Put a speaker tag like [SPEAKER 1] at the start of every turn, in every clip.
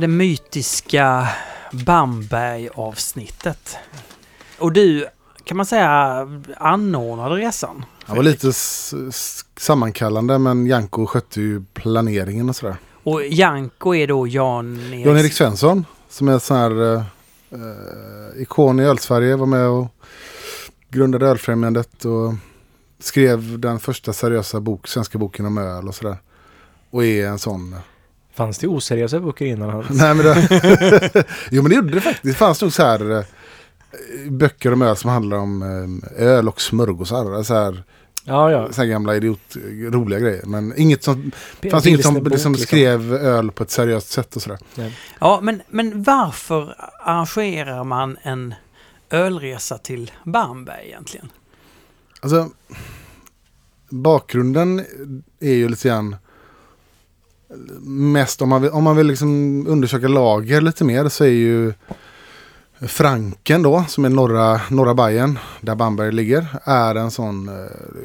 [SPEAKER 1] Det mytiska Bamberg-avsnittet. Och du, kan man säga, anordnade resan?
[SPEAKER 2] Det var lite sammankallande men Janko skötte ju planeringen och sådär.
[SPEAKER 1] Och Janko är då Jan Erik...
[SPEAKER 2] Jan-Erik Svensson som är sån här eh, ikon i ölsverige var med och grundade Ölfrämjandet och skrev den första seriösa bok, svenska boken om öl och sådär. Och är en sån...
[SPEAKER 3] Fanns det oseriösa böcker innan?
[SPEAKER 2] Nej men det... jo men det gjorde det faktiskt. Det fanns nog så här eh, böcker om öl som handlar om eh, öl och smörgåsar. Så här,
[SPEAKER 3] Ja, ja.
[SPEAKER 2] så här gamla idiot, roliga grejer. Men inget som, det fanns inget som liksom,
[SPEAKER 3] liksom.
[SPEAKER 2] skrev öl på ett seriöst sätt och sådär.
[SPEAKER 1] Ja, men, men varför arrangerar man en ölresa till Bamberg egentligen?
[SPEAKER 2] Alltså, bakgrunden är ju lite grann mest om man vill, om man vill liksom undersöka lager lite mer så är ju Franken då, som är norra, norra Bayern, där Bamberg ligger, är en sån eh,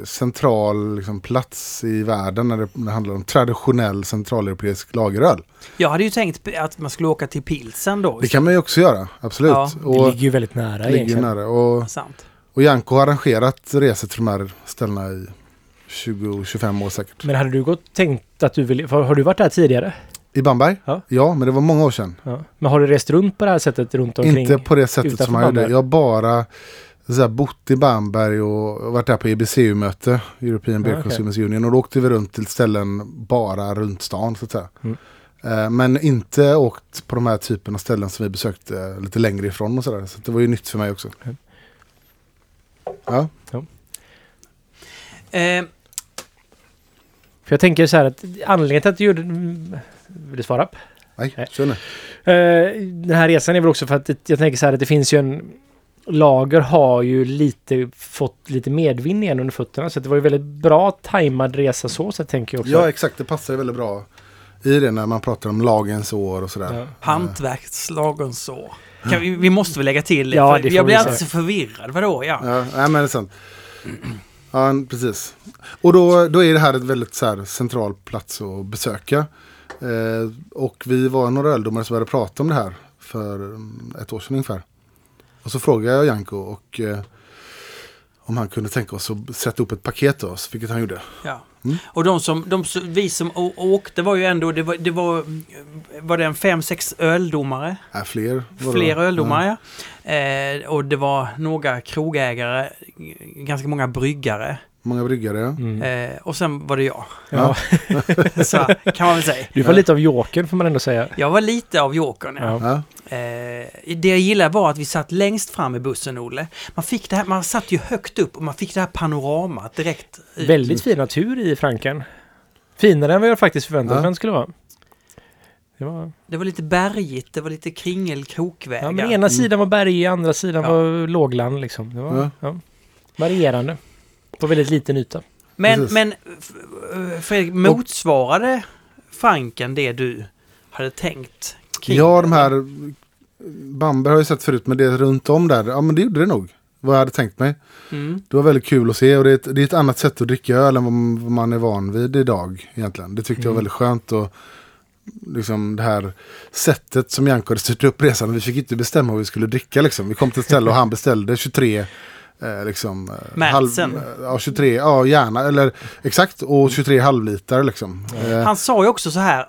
[SPEAKER 2] central liksom, plats i världen när det, när det handlar om traditionell centraleuropeisk lageröl.
[SPEAKER 1] Jag hade ju tänkt att man skulle åka till Pilsen då.
[SPEAKER 2] Det kan man ju också göra, absolut.
[SPEAKER 1] Ja,
[SPEAKER 3] Det ligger ju väldigt nära
[SPEAKER 2] ligger
[SPEAKER 3] egentligen.
[SPEAKER 2] nära. Och,
[SPEAKER 1] Sant.
[SPEAKER 2] och Janko har arrangerat resor till de här ställena i 20-25 år säkert.
[SPEAKER 3] Men hade du gått tänkt att du vill... för- Har du varit där tidigare?
[SPEAKER 2] I Bamberg?
[SPEAKER 3] Ja.
[SPEAKER 2] men det var många år sedan.
[SPEAKER 3] Ja. Men har du rest runt på det här sättet runt omkring?
[SPEAKER 2] Inte på det sättet som han gjorde. Jag har bara så här, bott i Bamberg och varit där på EBCU-möte, European Beer
[SPEAKER 3] Ja.
[SPEAKER 2] Consumers Union. Och då åkte vi runt till ställen bara runt stan så att säga.
[SPEAKER 3] Mm.
[SPEAKER 2] Eh, Men inte åkt på de här typen av ställen som vi besökte lite längre ifrån och sådär. Så det var ju nytt för mig också.
[SPEAKER 3] Okej.
[SPEAKER 2] Ja,
[SPEAKER 1] Eh,
[SPEAKER 3] För jag tänker så här att anledningen till att du gjorde... Vill du svara?
[SPEAKER 2] nej,
[SPEAKER 3] Nej.
[SPEAKER 2] kör nu.
[SPEAKER 3] Eh, den här resan är väl också för att jag tänker så här att det finns ju en... Lager har ju lite fått lite medvind igen under fötterna så det var ju väldigt bra tajmad resa så så tänker jag också.
[SPEAKER 2] Ja, exakt. Det passar ju väldigt bra i det när man pratar om lagens år och sådär.
[SPEAKER 3] Ja.
[SPEAKER 1] hantverkslagen så. Kan vi, vi måste väl lägga till det,
[SPEAKER 3] Ja,
[SPEAKER 1] för
[SPEAKER 3] det
[SPEAKER 1] jag blir alltid så förvirrad. Vadå? Ja.
[SPEAKER 2] Ja, nej, men det är sant. Ja, precis. Och då, då är det här ett väldigt så här, central plats att besöka. Eh, och vi var några öldomare som började prata om det här för mm, ett år sedan ungefär. Och så frågade jag Janko och eh, om han kunde tänka oss att sätta upp ett paket till oss, vilket han gjorde.
[SPEAKER 1] Ja.
[SPEAKER 2] Mm.
[SPEAKER 1] Och de som, de, vi som åkte var ju ändå, det var, det var, var det en fem, sex öldomare?
[SPEAKER 2] Äh, fler.
[SPEAKER 1] Fler öldomare ja. Eh, och det var några krogägare, ganska många bryggare.
[SPEAKER 2] Ja, många bryggare. ja.
[SPEAKER 3] Mm.
[SPEAKER 1] Eh, och sen var det jag.
[SPEAKER 3] Ja.
[SPEAKER 1] Så kan man väl säga.
[SPEAKER 3] Du var lite av jokern får man ändå säga.
[SPEAKER 1] Jag var lite av jokern. Ja.
[SPEAKER 3] Ja.
[SPEAKER 2] Ja.
[SPEAKER 1] Eh, det jag gillade var att vi satt längst fram i bussen, Olle. Man, fick det här, man satt ju högt upp och man fick det här panoramat direkt ut.
[SPEAKER 3] Väldigt fin natur i Franken. Finare än vad jag faktiskt förväntade
[SPEAKER 2] Ja.
[SPEAKER 3] mig att den skulle vara. Det var...
[SPEAKER 1] Det var lite bergigt, det var lite kringelkrokvägar.
[SPEAKER 3] Ja, men ena sidan var berg, andra sidan
[SPEAKER 1] Ja.
[SPEAKER 3] var lågland liksom. Det var
[SPEAKER 2] Ja.
[SPEAKER 3] ja. varierande. På väldigt liten yta.
[SPEAKER 1] Men,
[SPEAKER 2] Precis.
[SPEAKER 1] men Fredrik, motsvarade Franken det du hade tänkt? kring
[SPEAKER 2] ja, de här Bamberg har jag sett förut, men det runt om där, ja men det gjorde det nog. Vad jag hade tänkt mig.
[SPEAKER 1] Mm.
[SPEAKER 2] Det var väldigt kul att se och det är ett, det är ett annat sätt att dricka öl än vad man- är van vid idag egentligen. Det tyckte jag var
[SPEAKER 3] Mm.
[SPEAKER 2] väldigt skönt och liksom det här sättet som Janko hade styrt upp resan. Vi fick inte bestämma vad vi skulle dricka liksom. Vi kom till ett ställe och han beställde 23 eh, liksom, eh,
[SPEAKER 1] Märtsen.
[SPEAKER 2] eh, ja, 23, ja gärna, eller exakt, och 23 halvliter liksom. Eh,
[SPEAKER 1] Han sa ju också så här,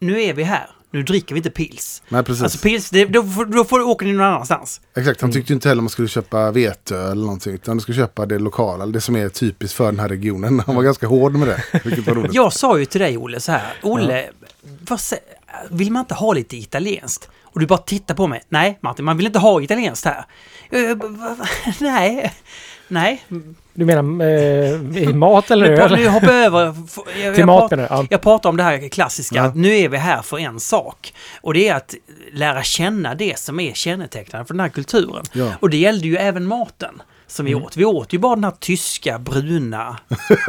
[SPEAKER 1] nu är vi här, nu dricker vi inte pils.
[SPEAKER 2] nej, precis.
[SPEAKER 1] Alltså pils, det, då, får- då får du åka någon annanstans.
[SPEAKER 2] Exakt, han tyckte inte heller man skulle köpa veteöl eller någonting. Utan du skulle köpa det lokala, det som är typiskt för den här regionen. Han var ganska hård med det, vilket var roligt.
[SPEAKER 1] Jag sa ju till dig Olle så här, Olle, vad sä- vill man inte ha lite italienskt? Och du bara tittar på mig. Nej Martin, man vill inte ha italienskt här. Eh, va- Nej, nej.
[SPEAKER 3] Du menar eh, i mat eller
[SPEAKER 1] Nu,
[SPEAKER 3] öl?
[SPEAKER 1] nu hoppar jag över. Jag,
[SPEAKER 3] Till
[SPEAKER 1] jag,
[SPEAKER 3] mat
[SPEAKER 1] pratar,
[SPEAKER 3] menar? Ja.
[SPEAKER 1] jag pratar om det här klassiska,
[SPEAKER 2] Ja.
[SPEAKER 1] att nu är vi här för en sak. Och det är att lära känna det som är kännetecknande för den här kulturen.
[SPEAKER 2] Ja.
[SPEAKER 1] Och det gällde ju även maten som vi
[SPEAKER 3] Mm.
[SPEAKER 1] åt. Vi åt ju bara den här tyska bruna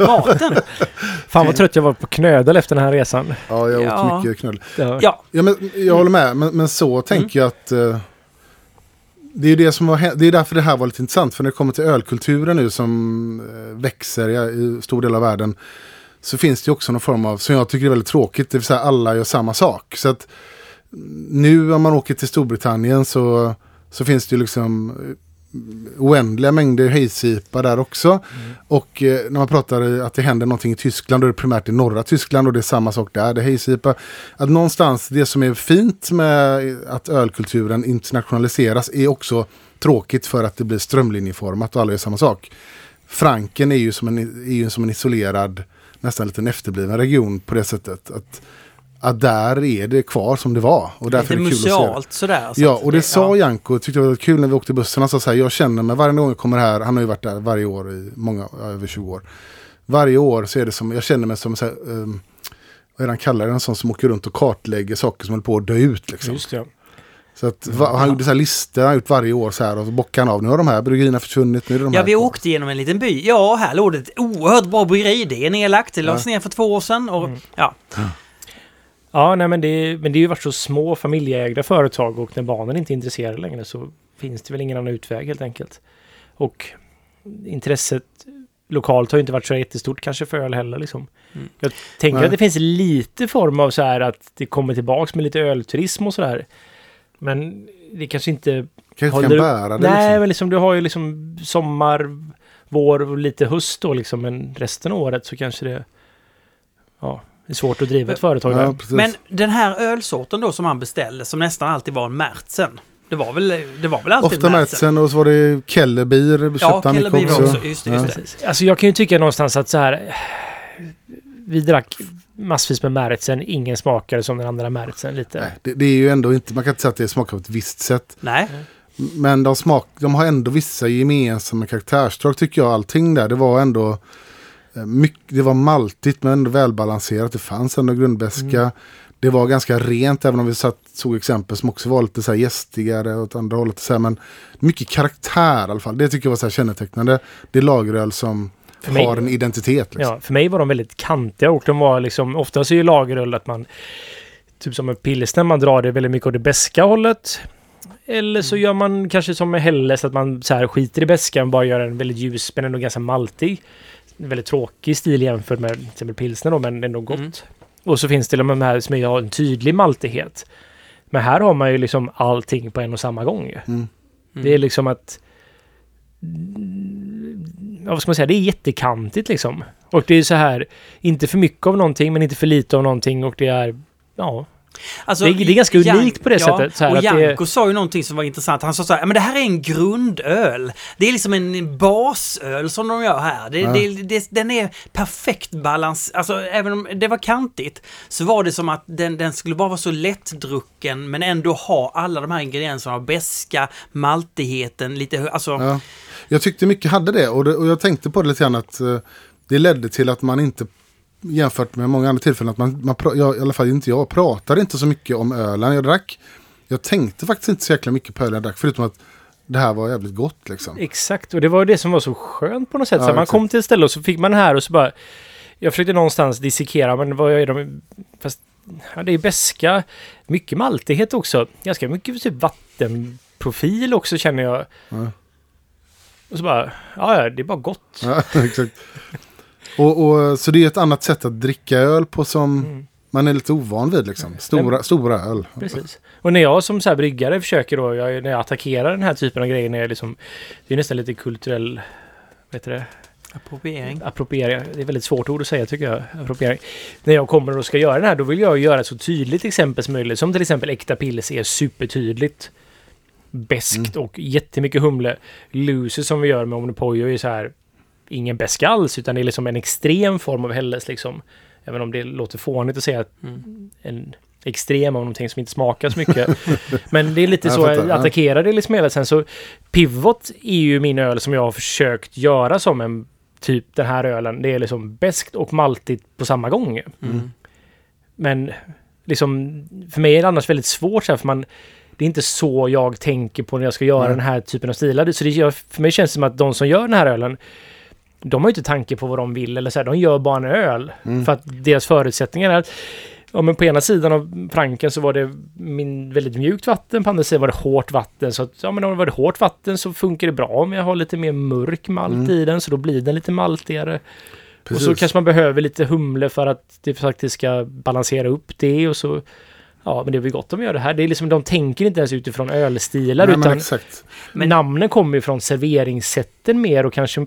[SPEAKER 1] maten.
[SPEAKER 3] Fan vad trött jag var på knödel efter den här resan.
[SPEAKER 2] Ja, jag åt
[SPEAKER 1] Ja.
[SPEAKER 2] mycket knull.
[SPEAKER 3] Ja.
[SPEAKER 1] Ja,
[SPEAKER 2] men jag håller med, men, men så tänker jag att eh, det är det som var, det är därför det här var lite intressant. För när det kommer till ölkulturen nu som eh, växer i, i stor del av världen. Så finns det också någon form av, som jag tycker är väldigt tråkigt, det vill säga alla gör samma sak. Så att nu om man åker till Storbritannien så, så finns det ju liksom eh, oändliga mängder hejsipa där också. Och eh, när man pratar att det händer någonting i Tyskland, då är det primärt i norra Tyskland och det är samma sak där, det är hejsipa. Att någonstans, det som är fint med att ölkulturen internationaliseras är också tråkigt för att det blir strömlinjeformat och alla gör samma sak. Franken är ju som en, är ju som en isolerad, nästan liten efterbliven region på det sättet. Att, att där är det kvar som det var. Och därför
[SPEAKER 1] Lite
[SPEAKER 2] är det kul att se det.
[SPEAKER 1] sådär. så
[SPEAKER 2] Ja, och det sa
[SPEAKER 1] ja.
[SPEAKER 2] Janko, tyckte jag var kul när vi åkte bussen. Han sa så här, jag känner mig varje gång jag kommer här, han har ju varit där varje år i många, ja, över 20 år. Varje år så är det som, jag känner mig som så här, um, vad är det han kallar det, en sån som åker runt och kartlägger saker som håller på att dö ut. Liksom.
[SPEAKER 3] Just det.
[SPEAKER 2] Så att, va, han gjorde så här listor, han gjort varje år så här och så bockar han av, nu har de här bryggerierna försvunnit, nu är det de
[SPEAKER 1] Ja,
[SPEAKER 2] här
[SPEAKER 1] vi
[SPEAKER 2] kvar.
[SPEAKER 1] åkte genom en liten by. Ja, här låg det ett oerhört bra bryggeri. Det är nedlagt. Det lades ner för två år sedan. Och,
[SPEAKER 2] Mm.
[SPEAKER 1] ja.
[SPEAKER 3] Ja, nej, men det, men det har ju varit så små familjeägda företag och när barnen inte är intresserade längre så finns det väl ingen annan utväg helt enkelt. Och intresset lokalt har ju inte varit så jättestort kanske för öl heller liksom.
[SPEAKER 1] Mm.
[SPEAKER 3] Jag tänker
[SPEAKER 2] Nej.
[SPEAKER 3] att det finns lite form av så här att det kommer tillbaks med lite ölturism och så där. Men det kanske inte
[SPEAKER 2] Kanske
[SPEAKER 3] håller
[SPEAKER 2] kan bära det
[SPEAKER 3] Nej,
[SPEAKER 2] liksom.
[SPEAKER 3] men liksom du har ju liksom sommar, vår och lite höst då liksom. Men resten av året så kanske det... Ja, det är svårt att driva ett företag
[SPEAKER 2] Ja,
[SPEAKER 3] där.
[SPEAKER 2] precis.
[SPEAKER 1] Men den här ölsorten då som han beställde, som nästan alltid var en Märtsen. Det var väl, det var väl alltid
[SPEAKER 2] Ofta Märtsen och så var det Kellerbier, köpte
[SPEAKER 1] Ja,
[SPEAKER 2] han
[SPEAKER 1] Kellerbier
[SPEAKER 2] också.
[SPEAKER 1] också. Just det, just det.
[SPEAKER 3] Precis. Alltså jag kan ju tycka någonstans att så här... Vi drack massvis med Märtsen, ingen smakade som den andra Märtsen lite.
[SPEAKER 2] Nej, det, det är ju ändå inte, man kan inte säga att det smakar på ett visst sätt.
[SPEAKER 1] Nej.
[SPEAKER 2] Men de, smak, de har ändå vissa gemensamma karaktärsdrag tycker jag. Allting där, det var ändå mycket, det var maltigt men ändå välbalanserat. Det fanns ändå grundbeska.
[SPEAKER 3] Mm.
[SPEAKER 2] Det var ganska rent även om vi satt, såg exempel som också var lite så här gästigare åt andra hållet. Så här, men mycket karaktär i alla fall. Det tycker jag var så här kännetecknande. Det är lageröl som
[SPEAKER 3] För mig-
[SPEAKER 2] har en identitet. Liksom.
[SPEAKER 3] Ja, för mig var de väldigt kantiga och de var liksom, oftast är ju lageröl att man, typ som en pilsner, man drar det väldigt mycket åt det beska hållet. Eller så gör man kanske som med Helles, att man så här skiter i beskan och bara gör en väldigt ljus men ändå ganska maltig. Väldigt tråkig stil jämfört med till exempel pilsner då, men ändå gott.
[SPEAKER 1] Mm.
[SPEAKER 3] Och så finns det de här som har en tydlig maltighet. Men här har man ju liksom allting på en och samma gång. ju.
[SPEAKER 2] Mm.
[SPEAKER 3] Det är liksom att... Ja, vad ska man säga? Det är jättekantigt liksom. Och det är så här, inte för mycket av någonting men inte för lite av någonting och det är... Ja,
[SPEAKER 1] Alltså,
[SPEAKER 3] Det är- det är ganska
[SPEAKER 1] Jan-
[SPEAKER 3] unikt på det
[SPEAKER 1] ja,
[SPEAKER 3] sättet, så här
[SPEAKER 1] och
[SPEAKER 3] att det-
[SPEAKER 1] Janko sa ju någonting som var intressant. Han sa så här, "Ja, men det här är en grundöl. Det är liksom en basöl som de gör här. Det,
[SPEAKER 2] Ja.
[SPEAKER 1] det, det, den är perfekt balans. Alltså även om det var kantigt så var det som att den, den skulle bara vara så lättdrucken men ändå ha alla de här ingredienserna av beska, maltigheten, lite alltså...
[SPEAKER 2] Ja. Jag tyckte mycket hade det och, det och jag tänkte på det lite grann att eh, det ledde till att man inte jämfört med många andra tillfällen att man, man jag, i alla fall inte jag, pratade inte så mycket om ölen jag drack. Jag tänkte faktiskt inte så jäkla mycket på ölen jag drack förutom att det här var jävligt gott liksom.
[SPEAKER 3] exakt. Och det var det som var så skönt på något sätt.
[SPEAKER 2] Ja,
[SPEAKER 3] så man
[SPEAKER 2] exakt.
[SPEAKER 3] kom till ett ställe och så fick man det här och så bara... Jag försökte någonstans dissekera, men vad är de... Fast... Ja, det är beska. Mycket maltighet också. Ganska mycket typ vattenprofil också känner jag.
[SPEAKER 2] Ja.
[SPEAKER 3] Och så bara... Ja, det är bara gott.
[SPEAKER 2] Ja, exakt. Och, och, så det är ett annat sätt att dricka öl på som
[SPEAKER 3] Mm.
[SPEAKER 2] man är lite ovan vid liksom. Stora, stora öl.
[SPEAKER 3] Precis. Och när jag som så här bryggare försöker då, jag, när jag attackerar den här typen av grejer, när jag liksom, det är nästan lite kulturell, vad heter det,
[SPEAKER 1] Appropriering.
[SPEAKER 3] appropriering. Det är ett väldigt svårt ord att säga tycker jag, appropriering. När jag kommer och ska göra den här, då vill jag göra ett så tydligt exempel som möjligt. Som till exempel äkta pils är supertydligt. Beskt och jättemycket humle. Lucy som vi gör med Omnipojo är så här, ingen besk alls, utan det är liksom en extrem form av Helles liksom. Även om det låter fånigt att säga att
[SPEAKER 1] Mm.
[SPEAKER 3] en extrem av någonting som inte smakar så mycket. Men det är lite
[SPEAKER 2] Jag
[SPEAKER 3] så,
[SPEAKER 2] fattar,
[SPEAKER 3] jag
[SPEAKER 2] ja.
[SPEAKER 3] attackerar det liksom hela tiden. Så Pivot är ju min öl som jag har försökt göra som en typ den här ölen. Det är liksom beskt och maltigt på samma gång.
[SPEAKER 1] Mm.
[SPEAKER 3] Men liksom, för mig är det annars väldigt svårt så här, för man det är inte så jag tänker på när jag ska göra
[SPEAKER 2] Nej.
[SPEAKER 3] den här typen av stilar. Så det gör, för mig känns det som att de som gör den här ölen, de har ju inte tanke på vad de vill eller så här, de gör bara en öl.
[SPEAKER 2] Mm.
[SPEAKER 3] För att deras förutsättningar är att Ja, men på ena sidan av franken så var det min, väldigt mjukt vatten, på andra sidan var det hårt vatten. Så att, ja, men om det var det hårt vatten så funkar det bra om jag har lite mer mörk malt
[SPEAKER 2] Mm.
[SPEAKER 3] i den, så då blir den lite maltigare.
[SPEAKER 2] Precis.
[SPEAKER 3] Och så kanske man behöver lite humle för att det faktiskt ska balansera upp det och så... Ja, men det är väl gott om de gör det här. Det är liksom, de tänker inte ens utifrån ölstilar
[SPEAKER 2] Nej, men
[SPEAKER 3] utan
[SPEAKER 2] exakt.
[SPEAKER 1] Men-
[SPEAKER 3] namnen kommer ju från serveringssätten mer och kanske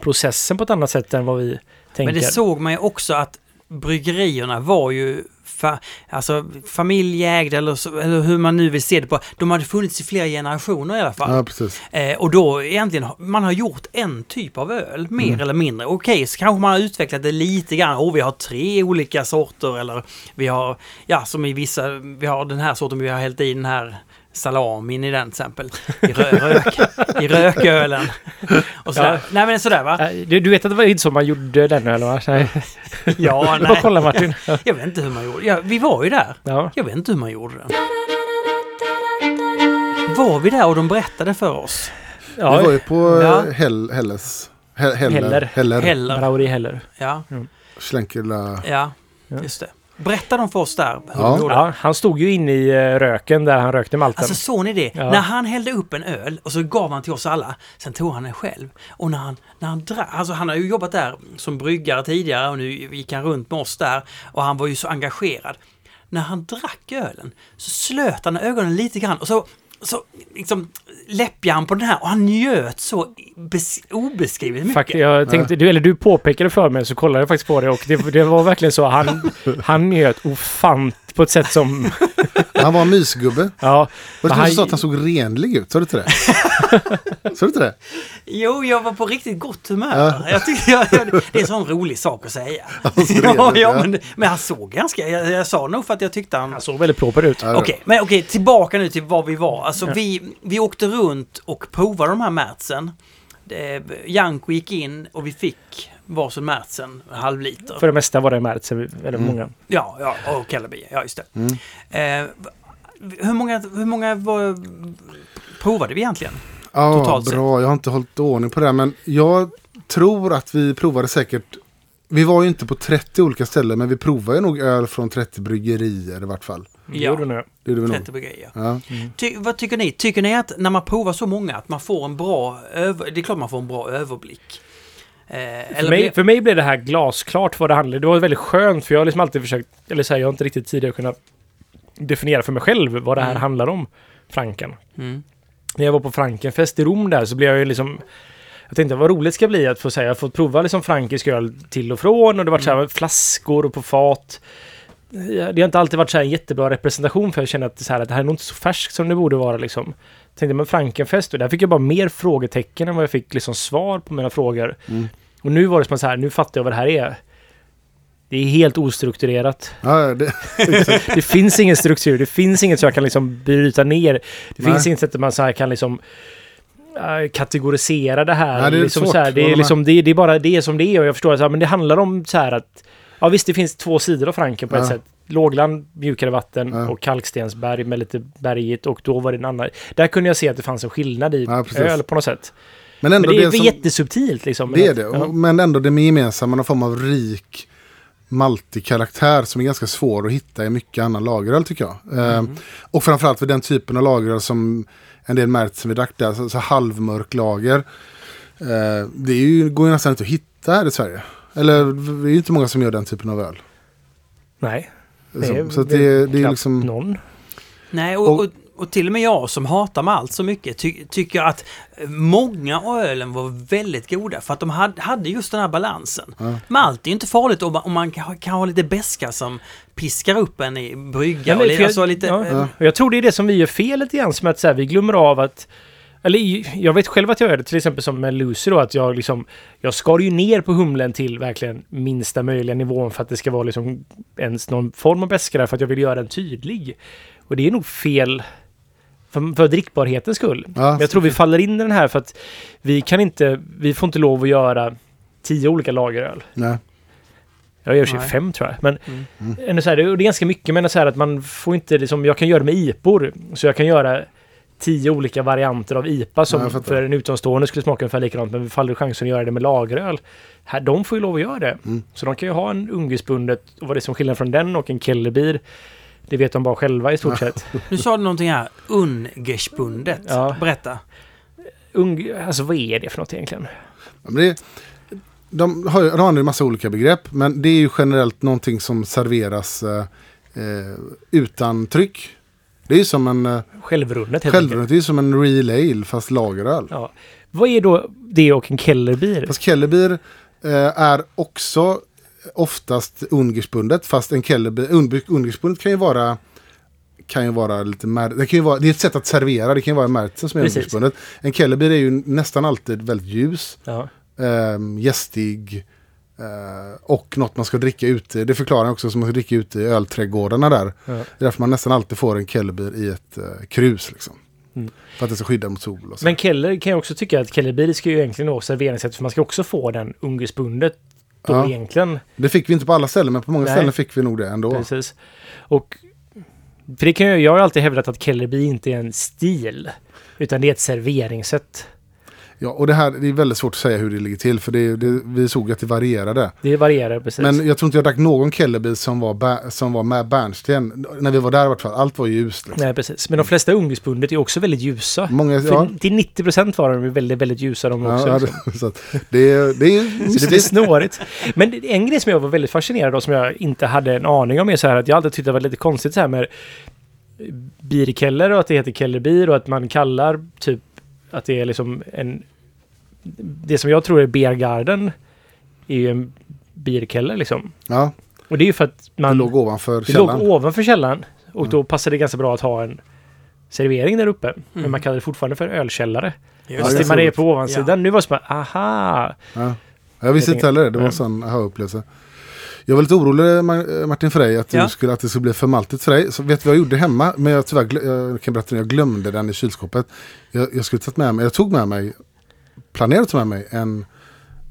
[SPEAKER 3] processen på ett annat sätt än vad vi tänker.
[SPEAKER 1] Men det såg man ju också att bryggerierna var ju fa, alltså familjeägda eller, så, eller hur man nu vill se det på. De hade funnits i flera generationer i alla fall.
[SPEAKER 2] Ja, precis.
[SPEAKER 1] Eh, och då egentligen, man har gjort en typ av öl, mer eller mindre. Okej, så kanske man har utvecklat det lite grann. Och vi har tre olika sorter eller vi har, ja som i vissa, vi har den här sorten, vi har hällt i den här salamin i den till exempel. I, rö, rök, i rökölen. Och sådär.
[SPEAKER 3] Ja.
[SPEAKER 1] Nej men sådär va?
[SPEAKER 3] Äh, Du, du vet att det var inte så man gjorde den ölen va? Nej.
[SPEAKER 1] Ja,
[SPEAKER 3] Bara
[SPEAKER 1] nej.
[SPEAKER 3] kolla Martin.
[SPEAKER 1] Jag vet inte hur man gjorde. Ja, vi var ju där.
[SPEAKER 3] Ja.
[SPEAKER 1] Jag vet inte hur man gjorde den. Var vi där och de berättade för oss?
[SPEAKER 2] Vi var
[SPEAKER 3] Ja,
[SPEAKER 2] ju på
[SPEAKER 1] Ja.
[SPEAKER 2] ja. Hell, Helles. He, heller.
[SPEAKER 3] Heller.
[SPEAKER 2] Heller.
[SPEAKER 1] Heller.
[SPEAKER 3] Brauri heller.
[SPEAKER 1] Ja,
[SPEAKER 2] Schlenkela.
[SPEAKER 1] ja,
[SPEAKER 3] Ja.
[SPEAKER 1] just det. Berättade de för oss där hur
[SPEAKER 2] Ja.
[SPEAKER 1] de gjorde?
[SPEAKER 3] Ja, han stod ju inne i eh, röken där han rökte malten.
[SPEAKER 1] Alltså såg ni det?
[SPEAKER 3] Ja.
[SPEAKER 1] När han hällde upp en öl och så gav han till oss alla. Sen tog han den själv. Och när han, när han drack, alltså han har ju jobbat där som bryggare tidigare och nu gick han runt med oss där. Och han var ju så engagerad. När han drack ölen så slöt han ögonen lite grann och så, så liksom läppjade han på den här och han njöt så bes, obeskrivligt mycket.
[SPEAKER 3] Fakt, jag tänkte, du, eller du påpekade för mig så kollade jag faktiskt på det och det, det var verkligen så. Han, han njöt ofant på ett sätt som...
[SPEAKER 2] Han var en mysgubbe.
[SPEAKER 3] Ja,
[SPEAKER 2] Var det du
[SPEAKER 3] han-
[SPEAKER 2] som sa att han såg renlig ut? Sa du inte det? sa du inte det?
[SPEAKER 1] Jo, jag var på riktigt gott humör.
[SPEAKER 2] Ja.
[SPEAKER 1] Jag tyckte, jag, jag, det är en sån rolig sak att säga.
[SPEAKER 2] såg
[SPEAKER 1] ja, ja, men, men han såg ganska... Jag, jag sa nog för att jag tyckte han...
[SPEAKER 3] han såg väldigt proper ut.
[SPEAKER 2] Ja.
[SPEAKER 1] Okej, men okej, tillbaka nu till var vi var. Alltså vi, vi åkte runt och provade de här märtsen. Det- Janko gick in och vi fick varsin märtsen, en halv liter.
[SPEAKER 3] För det mesta var det märkt, eller många.
[SPEAKER 1] Ja, ja, och Kellaby, ja just det.
[SPEAKER 2] Mm.
[SPEAKER 1] Eh, hur många, hur många var, provade vi egentligen?
[SPEAKER 2] Ja,
[SPEAKER 1] Totalt
[SPEAKER 2] bra. Jag har inte hållit ordning på det. här, Men jag tror att vi provade säkert. Vi var ju inte på 30 olika ställen. Men vi provade ju nog öl från 30 bryggerier i vart fall.
[SPEAKER 1] Ja.
[SPEAKER 2] Det gjorde vi nog.
[SPEAKER 1] 30 bryggerier.
[SPEAKER 2] Ja.
[SPEAKER 1] Ty, vad tycker ni? Tycker ni att när man provar så många att man får en bra över, Det är klart man får en bra överblick. Eh,
[SPEAKER 3] För mig, för mig blev det här glasklart vad det handlade Det var väldigt skönt för jag har liksom alltid försökt, eller så här, jag har inte riktigt tidigare kunnat definiera för mig själv vad det här
[SPEAKER 1] Mm.
[SPEAKER 3] handlar om. Franken.
[SPEAKER 1] Mm.
[SPEAKER 3] När jag var på Frankenfest i Rom där så blev jag ju liksom jag tänkte vad roligt det ska bli att få säga, jag har fått prova liksom frankisk öl till och från och det har varit så här med flaskor och på fat. Det har inte alltid varit så här en jättebra representation för jag känner att det, så här, att det här är nog inte så färskt som det borde vara liksom. Tänkte men Frankenfest och där fick jag bara mer frågetecken än vad jag fick liksom svar på mina frågor.
[SPEAKER 2] Mm.
[SPEAKER 3] Och nu var det som att så här, nu fattar jag vad det här är. Det är helt ostrukturerat.
[SPEAKER 2] Ja, det,
[SPEAKER 3] Det finns ingen struktur, det finns inget så jag kan liksom bryta ner. Det
[SPEAKER 2] Nej.
[SPEAKER 3] finns inget sätt att man så här kan liksom äh, kategorisera det här.
[SPEAKER 2] Nej, det är
[SPEAKER 3] liksom
[SPEAKER 2] svårt.
[SPEAKER 3] så här, det, är liksom, det, det är bara det som det är och jag förstår att men det handlar om så här att Ja visst, det finns två sidor av Franken på ett
[SPEAKER 2] Ja.
[SPEAKER 3] sätt. Lågland, mjukare vatten
[SPEAKER 2] Ja.
[SPEAKER 3] och kalkstensberg med lite bergigt och då var det en annan. Där kunde jag se att det fanns en skillnad i
[SPEAKER 2] Ja,
[SPEAKER 3] öl på något sätt.
[SPEAKER 2] men
[SPEAKER 3] Men
[SPEAKER 2] ändå
[SPEAKER 3] det är
[SPEAKER 2] som,
[SPEAKER 3] jättesubtilt liksom.
[SPEAKER 2] det är
[SPEAKER 3] Men
[SPEAKER 2] det.
[SPEAKER 3] ja.
[SPEAKER 2] Men ändå det med gemensamma, någon form av rik maltig karaktär som är ganska svår att hitta i mycket annan lageröl tycker jag. Eh, och framförallt för den typen av lageröl som en del märkt som vi drack där, så, så halvmörk lager. Eh, det är ju, går ju nästan inte att hitta här i Sverige. Eller det är ju inte många som gör den typen av öl.
[SPEAKER 3] Nej.
[SPEAKER 2] Så, så att det, det är liksom...
[SPEAKER 3] Någon.
[SPEAKER 1] Nej, och,
[SPEAKER 2] Och-
[SPEAKER 1] och, till och med jag som hatar malt så mycket ty, tycker att många av ölen var väldigt goda för att de hade, hade just den här balansen.
[SPEAKER 2] Ja.
[SPEAKER 1] Malt är ju inte farligt om man, om man kan, kan ha lite beska som piskar upp en i brygga.
[SPEAKER 3] Ja,
[SPEAKER 1] och
[SPEAKER 3] men jag-
[SPEAKER 1] alltså lite,
[SPEAKER 3] ja. Och jag tror det är det som vi gör fel lite grann, som att så här, vi glömmer av att eller jag vet själv att jag gör det, till exempel som med Lucy då, att jag liksom Jag skar ju ner på humlen till verkligen minsta möjliga nivån för att det ska vara liksom ens någon form av beska där för att jag vill göra den tydlig. Och det är nog fel för, för drickbarhetens skull.
[SPEAKER 2] Ja,
[SPEAKER 3] Men jag tror vi faller in i den här för att vi kan inte, vi får inte lov att göra tio olika lageröl.
[SPEAKER 2] Nej.
[SPEAKER 3] Jag gör sig
[SPEAKER 1] Nej.
[SPEAKER 3] fem tror jag. Men
[SPEAKER 1] Mm.
[SPEAKER 3] ändå så här, det det är ganska mycket, men så här att man får inte liksom, jag kan göra med IPor. Så jag kan göra tio olika varianter av IPA som
[SPEAKER 2] fattar.
[SPEAKER 3] för en utomstående skulle smaka ungefär likadant. Men faller chansen att göra det med lageröl. Här, de får ju lov att göra det.
[SPEAKER 2] Mm.
[SPEAKER 3] Så de kan ju ha en ungespbundet och vad det är som skillnad från den och en Kellebier. Det vet de bara själva i stort sett.
[SPEAKER 1] Nu sa du någonting här, ungerspundet.
[SPEAKER 3] Ja.
[SPEAKER 1] Berätta.
[SPEAKER 3] Ung, alltså vad är det för något egentligen?
[SPEAKER 2] Ja, men det, de, har, ju- de ju massa olika begrepp, men det är ju generellt någonting som serveras eh, eh, utan tryck. Det är som en eh,
[SPEAKER 3] Självrunnet helt
[SPEAKER 2] självrunnet, det är som en real ale fast lageröl.
[SPEAKER 3] Ja. Vad är då det och en Kellerbier?
[SPEAKER 2] Fast Kellerbier eh, är också oftast ungersbundet. Fast en Kellerbier, un- ungersbundet kan ju vara kan ju vara lite mär- det, kan ju vara, det är ett sätt att servera, det kan ju vara en märtsen som är ungersbundet. En Kellerbier är ju nästan alltid väldigt ljus,
[SPEAKER 3] Ja.
[SPEAKER 2] eh, gästig eh, och något man ska dricka ute. Det förklarar jag också som man ska dricka ute i ölträdgårdarna där.
[SPEAKER 3] Ja.
[SPEAKER 2] Det är därför man nästan alltid får en Kellerbier i ett eh, krus. Liksom.
[SPEAKER 3] Mm.
[SPEAKER 2] För att det ska skydda mot sol. Och så.
[SPEAKER 3] Men Keller kan jag också tycka att Kellerbier ska ju egentligen vara serveringssätt för man ska också få den ungersbundet då
[SPEAKER 2] Ja.
[SPEAKER 3] egentligen.
[SPEAKER 2] Det fick vi inte på alla ställen men på många
[SPEAKER 3] Nej.
[SPEAKER 2] ställen fick vi nog det ändå.
[SPEAKER 3] Precis. Och för det kan jag, jag har alltid hävdat att Kellerbier inte är en stil. Utan det är ett serveringssätt.
[SPEAKER 2] Ja, och det här det är väldigt svårt att säga hur det ligger till för det, det, vi såg att det varierade.
[SPEAKER 3] Det varierar precis.
[SPEAKER 2] Men jag tror inte jag drack någon Kellerby som var, som var med bärnsten. När vi var där i vart fall. Allt var ljust. Liksom.
[SPEAKER 3] Nej, precis. Men de flesta ungersbundet är också väldigt ljusa.
[SPEAKER 2] Många,
[SPEAKER 3] För
[SPEAKER 2] ja,
[SPEAKER 3] till 90 procent var de väldigt, väldigt ljusa de också.
[SPEAKER 2] ja,
[SPEAKER 3] liksom.
[SPEAKER 2] det, så det, är- det är
[SPEAKER 3] Så det blir snårigt. Men en grej som jag var väldigt fascinerad av som jag inte hade en aning om är så här att jag alltid tyckte det var lite konstigt så här med Bierkeller och att det heter Kellerbier och att man kallar typ att det är liksom en... Det som jag tror är Biergarden är ju en Bierkeller liksom.
[SPEAKER 2] Ja,
[SPEAKER 3] Och det är ju för att
[SPEAKER 2] det
[SPEAKER 3] man...
[SPEAKER 2] låg ovanför
[SPEAKER 3] det låg
[SPEAKER 2] källan.
[SPEAKER 3] ovanför källan. Och
[SPEAKER 2] Mm.
[SPEAKER 3] då passade det ganska bra att ha en servering där uppe. Men man kallar det fortfarande för ölkällare.
[SPEAKER 1] Just
[SPEAKER 3] Fast
[SPEAKER 2] det
[SPEAKER 3] det man är på ovansidan. Nu var det så bara, aha!
[SPEAKER 2] Ja. Jag visste inte heller det. Det var
[SPEAKER 3] Ja.
[SPEAKER 2] en sån aha-upplevelse. Jag var lite orolig Ma- Martin för dig att,
[SPEAKER 1] Ja.
[SPEAKER 2] du skulle, att det skulle bli för maltigt för dig. Så vet du vad jag gjorde hemma? Men jag, tyvärr, glö- jag kan berätta nu, jag glömde den i kylskåpet. Jag, jag skulle tagit med mig, jag tog med mig, planerade att ta med mig en,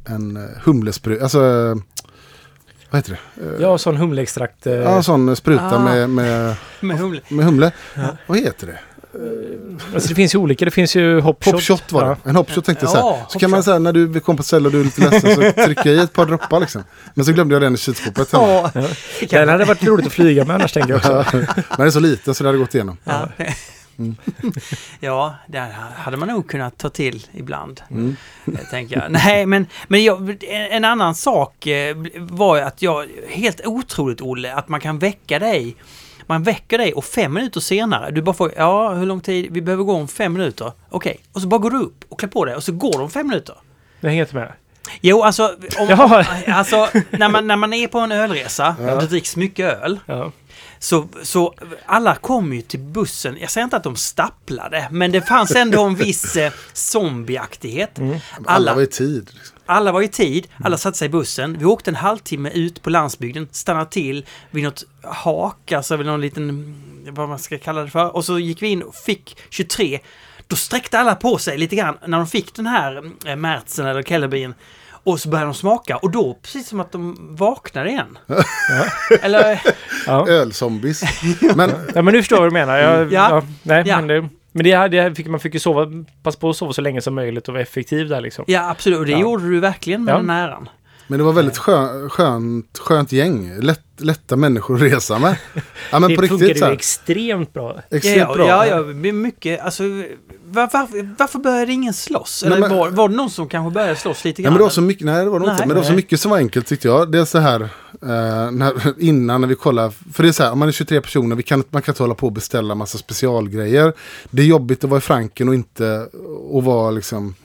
[SPEAKER 2] en eh, humlespruta, alltså eh, vad heter det? Eh,
[SPEAKER 3] Ja, sån humleextrakt. eh,
[SPEAKER 2] Ja, en sån spruta
[SPEAKER 1] Ah.
[SPEAKER 2] med, med,
[SPEAKER 1] Med humle.
[SPEAKER 2] med humle. Vad heter det?
[SPEAKER 3] Alltså det finns ju olika. Det finns ju hopshot.
[SPEAKER 2] Hopshot var det.
[SPEAKER 3] Ja.
[SPEAKER 2] En hopshot tänkte jag så här.
[SPEAKER 1] Ja,
[SPEAKER 2] Så kan man säga när du kom på ställe och du är lite ledsen så trycker jag i ett par droppar liksom. Men så glömde jag den i kylskåpet hemma.
[SPEAKER 1] Ja,
[SPEAKER 3] Den hade varit roligt att flyga med annars tänker jag också.
[SPEAKER 2] Men den är så liten så det hade gått igenom.
[SPEAKER 1] ja. ja, det hade man nog kunnat ta till ibland.
[SPEAKER 2] Mm.
[SPEAKER 1] eh, Tänker jag. Nej, men, men jag, en annan sak eh, var att jag, helt otroligt Olle, att man kan väcka dig. Man väcker dig och fem minuter senare, du bara får, ja hur lång tid, vi behöver gå om fem minuter. Okej, och så bara går du upp och klär på dig och så går de fem minuter.
[SPEAKER 3] Jag hänger inte med.
[SPEAKER 1] Jo, alltså, om,
[SPEAKER 3] Jaha.
[SPEAKER 1] alltså när, man, när man är på en ölresa
[SPEAKER 2] Ja.
[SPEAKER 1] och det dricks mycket öl,
[SPEAKER 3] Ja.
[SPEAKER 1] så, så alla kom ju till bussen. Jag säger inte att de stapplade, men det fanns ändå en viss eh, zombieaktighet.
[SPEAKER 2] Alla
[SPEAKER 1] Alla,
[SPEAKER 2] var i tid. Liksom.
[SPEAKER 1] Alla var i tid, alla satte sig i bussen. Vi åkte en halvtimme ut på landsbygden, stannade till vid något hak, alltså vid någon liten, vad man ska kalla det för. Och så gick vi in och fick 23. Då sträckte alla på sig lite grann när de fick den här eh, Märtsen eller Kellerbien. Och så började de smaka och då precis som att de vaknade igen. Eller,
[SPEAKER 3] Ja.
[SPEAKER 2] Ölzombies. Men
[SPEAKER 3] ja, men nu förstår jag vad du menar. Jag, ja.
[SPEAKER 1] Ja.
[SPEAKER 3] nej,
[SPEAKER 1] Ja.
[SPEAKER 3] Men, det, men det, här- det här fick, man fick ju sova, passa på att sova så länge som möjligt och vara effektiv där liksom.
[SPEAKER 1] ja absolut, och det
[SPEAKER 3] Ja.
[SPEAKER 1] gjorde du verkligen med
[SPEAKER 3] Ja.
[SPEAKER 1] den äran.
[SPEAKER 2] Men det var väldigt skö, skönt, skönt gäng. Lätt, lätta människor att resa med. Ja men
[SPEAKER 3] det
[SPEAKER 2] på
[SPEAKER 3] funkade
[SPEAKER 2] riktigt så
[SPEAKER 3] ju extremt bra.
[SPEAKER 2] Extremt
[SPEAKER 1] ja,
[SPEAKER 2] bra.
[SPEAKER 1] Ja, ja, det mycket, alltså, var, varför, varför började ingen slåss?
[SPEAKER 2] Nej,
[SPEAKER 1] Eller
[SPEAKER 2] men-
[SPEAKER 1] var, var det någon som kanske började slåss lite
[SPEAKER 2] Nej,
[SPEAKER 1] grann?
[SPEAKER 2] men det var så mycket, nej det var det nog inte.
[SPEAKER 1] Nej.
[SPEAKER 2] Men det var så
[SPEAKER 3] Nej.
[SPEAKER 2] mycket som var enkelt tyckte jag. Det är så här, eh, när, innan när vi kollar, för det är så här, om man är 23 personer, vi kan, man kan inte hålla på och beställa massa specialgrejer. Det är jobbigt att vara i Franken och inte, och vara liksom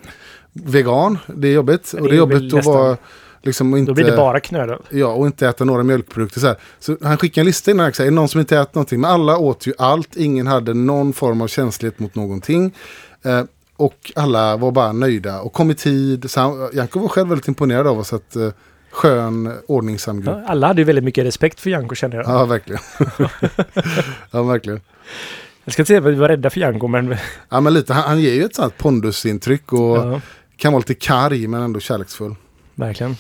[SPEAKER 2] vegan. Det är jobbigt.
[SPEAKER 3] Men
[SPEAKER 2] och
[SPEAKER 3] det
[SPEAKER 2] det är
[SPEAKER 3] är
[SPEAKER 2] jobbigt att
[SPEAKER 3] nästan-
[SPEAKER 2] vara, liksom inte...
[SPEAKER 3] Då blir det bara knödöl.
[SPEAKER 2] Ja, och inte äta några mjölkprodukter. Så, här. så han skickade en lista innan, så här, är det någon som inte äter någonting? Men alla åt ju allt, ingen hade någon form av känslighet mot någonting. Eh, och alla var bara nöjda och kom i tid. Så han, Janko var själv väldigt imponerad av oss. Att, eh, skön, ordningsam grupp.
[SPEAKER 3] Ja, alla hade ju väldigt mycket respekt för Janko kände jag.
[SPEAKER 2] Ja, verkligen. ja, verkligen.
[SPEAKER 3] Jag ska inte säga att vi var rädda för Janko men...
[SPEAKER 2] Ja, men lite, han, han ger ju ett sånt pondusintryck och
[SPEAKER 3] Ja,
[SPEAKER 2] kan vara lite karg men ändå kärleksfull.
[SPEAKER 3] Verkligen.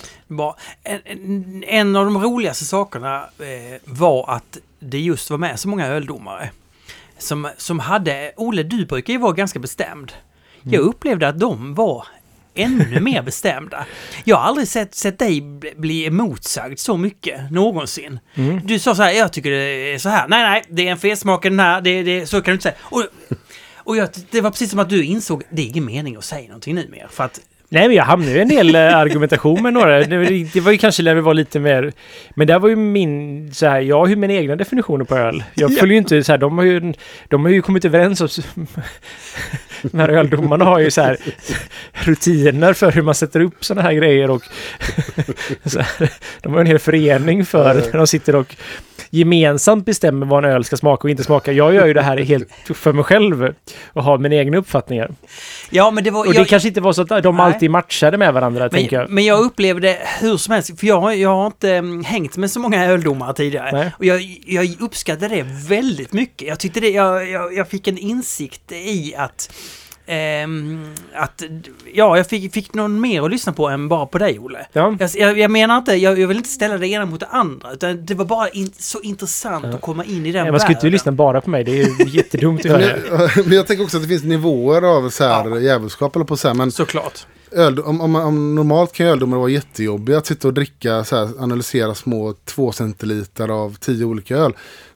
[SPEAKER 1] En, en, av de roligaste sakerna eh, var att det just var med så många öldomare. Som, som hade, Olle du brukar ju vara ganska bestämd. Jag
[SPEAKER 3] Mm.
[SPEAKER 1] upplevde att de var ännu mer bestämda. Jag har aldrig sett, sett dig bli- bli emotsagd så mycket någonsin.
[SPEAKER 3] Mm.
[SPEAKER 1] Du sa så här, jag tycker det är så här. Nej, nej, det är en felsmak i den här. Det, det, så kan du inte säga. Och, och jag, det var precis som att du insåg, det är ingen mening att säga någonting nu mer. För att
[SPEAKER 3] Nej, men jag hamnade i en del eh, argumentation med några. Det, var- det var ju kanske när vi var lite mer... Men där var ju min... Så här, jag har ju mina egna definitioner på öl. Jag följer ju inte så här, de har ju, de har ju kommit överens om... De här öldomarna har ju så här rutiner för hur man sätter upp sådana här grejer och... Så här, de har en hel förening för när de sitter och gemensamt bestämmer vad en öl ska smaka och inte smaka. Jag gör ju det här helt för mig själv och har mina egna uppfattningar.
[SPEAKER 1] Ja, men det var...
[SPEAKER 3] Och det
[SPEAKER 1] jag-
[SPEAKER 3] kanske inte var så att de
[SPEAKER 1] Nej.
[SPEAKER 3] alltid matchade med varandra, tänker jag.
[SPEAKER 1] Men, men jag upplevde hur som helst, för jag, har- jag har inte mm, hängt med så många öldomare tidigare.
[SPEAKER 3] Nej.
[SPEAKER 1] Och jag, jag uppskattade det väldigt mycket. Jag tyckte det, jag, jag, jag fick en insikt i att att, ja, jag fick, fick någon mer att lyssna på än bara på dig, Olle.
[SPEAKER 3] Ja.
[SPEAKER 1] Jag, jag, menar inte, jag, jag vill inte ställa det ena mot det andra, utan det var bara in, så intressant att komma in i den
[SPEAKER 3] Ja, man ska inte lyssna bara på mig, det är ju jättedumt att det.
[SPEAKER 2] jag, men jag tänker också att det finns nivåer av så här
[SPEAKER 1] Ja.
[SPEAKER 2] djävulskap eller på så här, men
[SPEAKER 1] Såklart.
[SPEAKER 2] öl, om, om, om normalt kan öldomar vara jättejobbiga att sitta och dricka, så här, analysera små två centiliter av tio olika öl.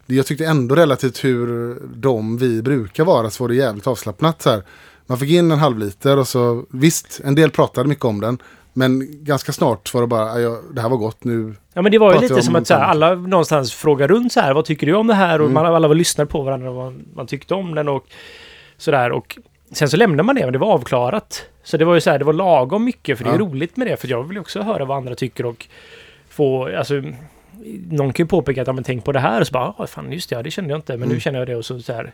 [SPEAKER 2] Jag tyckte ändå relativt hur de vi brukar vara så var det jävligt avslappnat. Så här. Man fick in en halv liter och så visst, en del pratade mycket om den. Men ganska snart var det bara, "Ja, ja, det här var gott nu.
[SPEAKER 3] Ja, men det var ju lite
[SPEAKER 2] om
[SPEAKER 3] som att så här, alla någonstans frågar runt så här, vad tycker du om det här? Och
[SPEAKER 2] Mm.
[SPEAKER 3] man, alla var lyssnade på varandra och vad man tyckte om den och sådär. Och sen så lämnade man det, men det var avklarat. Så det var ju så här, det var lagom mycket, för det är
[SPEAKER 2] Ja.
[SPEAKER 3] roligt med det, för jag vill ju också höra vad andra tycker och få, alltså, någon kan ju påpeka att, ja men tänk på det här, och så bara, ja fan just det, ja, det kände jag inte, men nu
[SPEAKER 2] Mm.
[SPEAKER 3] känner jag det och så, så här.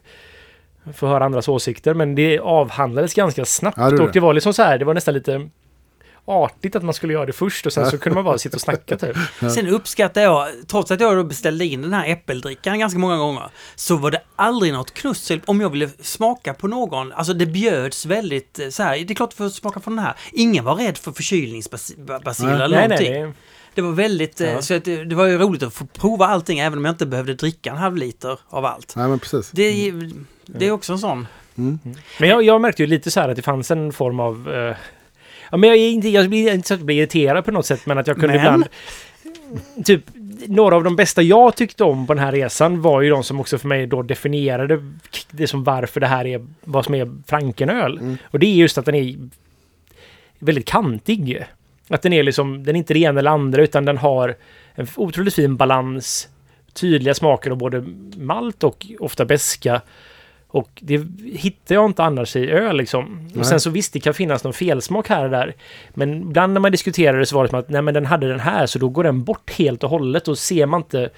[SPEAKER 3] Få höra andras åsikter, men det avhandlades ganska snabbt
[SPEAKER 2] Ja, det
[SPEAKER 3] och det var liksom så här, det var nästan lite artigt att man skulle göra det först och sen så kunde man bara sitta och snacka typ.
[SPEAKER 1] Sen uppskattar jag, trots att jag då beställde in den här äppeldrickan ganska många gånger, så var det aldrig något knussel om jag ville smaka på någon. Alltså det bjöds väldigt eh, så här, det är klart för att smaka på den här. Ingen var rädd för förkylningsbaciller eller
[SPEAKER 3] Nej,
[SPEAKER 1] någonting.
[SPEAKER 3] nej, det,
[SPEAKER 1] Det var väldigt, eh,
[SPEAKER 3] Ja.
[SPEAKER 1] så att det, det var ju roligt att få prova allting även om jag inte behövde dricka en halv liter av allt.
[SPEAKER 2] Nej men precis.
[SPEAKER 1] Det, det är också en sån.
[SPEAKER 2] Mm.
[SPEAKER 3] Men jag, jag märkte ju lite så här att det fanns en form av... eh, ja, men jag, är inte, jag blir inte så att jag blir irriterad på något sätt, men att jag kunde
[SPEAKER 1] Men?
[SPEAKER 3] ibland... Typ, några av de bästa jag tyckte om på den här resan var ju de som också för mig då definierade det som varför det här är vad som är Frankenöl.
[SPEAKER 2] Mm.
[SPEAKER 3] Och det är just att den är väldigt kantig. Att den är liksom, den är inte det ena eller andra utan den har en otroligt fin balans. Tydliga smaker av både malt och ofta beska. Och det hittar jag inte annars i öl liksom. Och sen så visst, det kan finnas någon felsmak här och där. Men ibland när man diskuterar det så var det som att nej men den hade den här så då går den bort helt och hållet och ser man inte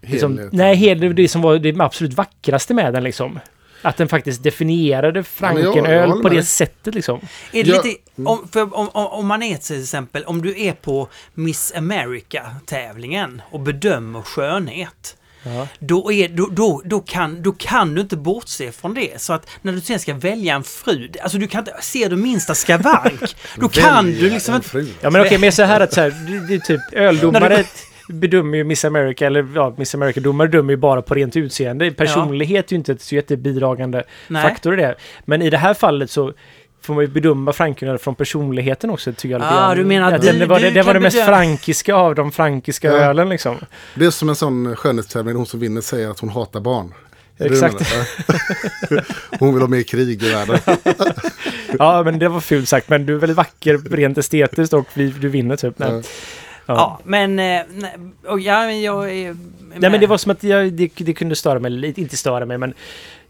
[SPEAKER 3] liksom. Nej, hel, det som var det absolut vackraste med den liksom. Att den faktiskt definierade Frankenöl på det sättet liksom.
[SPEAKER 1] Är det lite, om, för om, om, om man är till exempel, om du är på Miss America-tävlingen och bedömer skönhet.
[SPEAKER 3] Ja.
[SPEAKER 1] Då, är, då, då, då, kan, då kan du inte bortse från det. Så att när du sen ska välja en fru, alltså du kan inte, ser du minsta skavank, då kan du liksom
[SPEAKER 2] en
[SPEAKER 1] inte...
[SPEAKER 2] fru.
[SPEAKER 3] Ja men okej, men så här att så här, det, det är typ öldomare bedömer ju Miss America, eller ja, Miss America-domare dömer ju bara på rent utseende. Personlighet är ju inte ett så jättebidragande
[SPEAKER 1] Nej.
[SPEAKER 3] faktor i det. Men i det här fallet så får man ju bedöma Frankrike från personligheten också, tycker jag.
[SPEAKER 1] Ah, du menar att
[SPEAKER 3] den,
[SPEAKER 1] du-
[SPEAKER 3] var,
[SPEAKER 1] du
[SPEAKER 3] det, det var det mest
[SPEAKER 1] bedöma-
[SPEAKER 3] frankiska av de frankiska
[SPEAKER 2] Ja.
[SPEAKER 3] ölen liksom.
[SPEAKER 2] Det är som en sån skönhetstävling, hon som vinner säger att hon hatar barn. Det
[SPEAKER 3] Exakt.
[SPEAKER 2] det hon vill ha mer krig i världen.
[SPEAKER 3] Ja, men det var fult sagt, men du är väldigt vacker rent estetiskt och vi, du vinner typ. Nej,
[SPEAKER 2] Ja.
[SPEAKER 3] Ja.
[SPEAKER 1] Ja, men... eh, Nej, och ja, men jag är...
[SPEAKER 3] Nej men det var som att jag, det, det kunde störa mig lite, inte störa mig men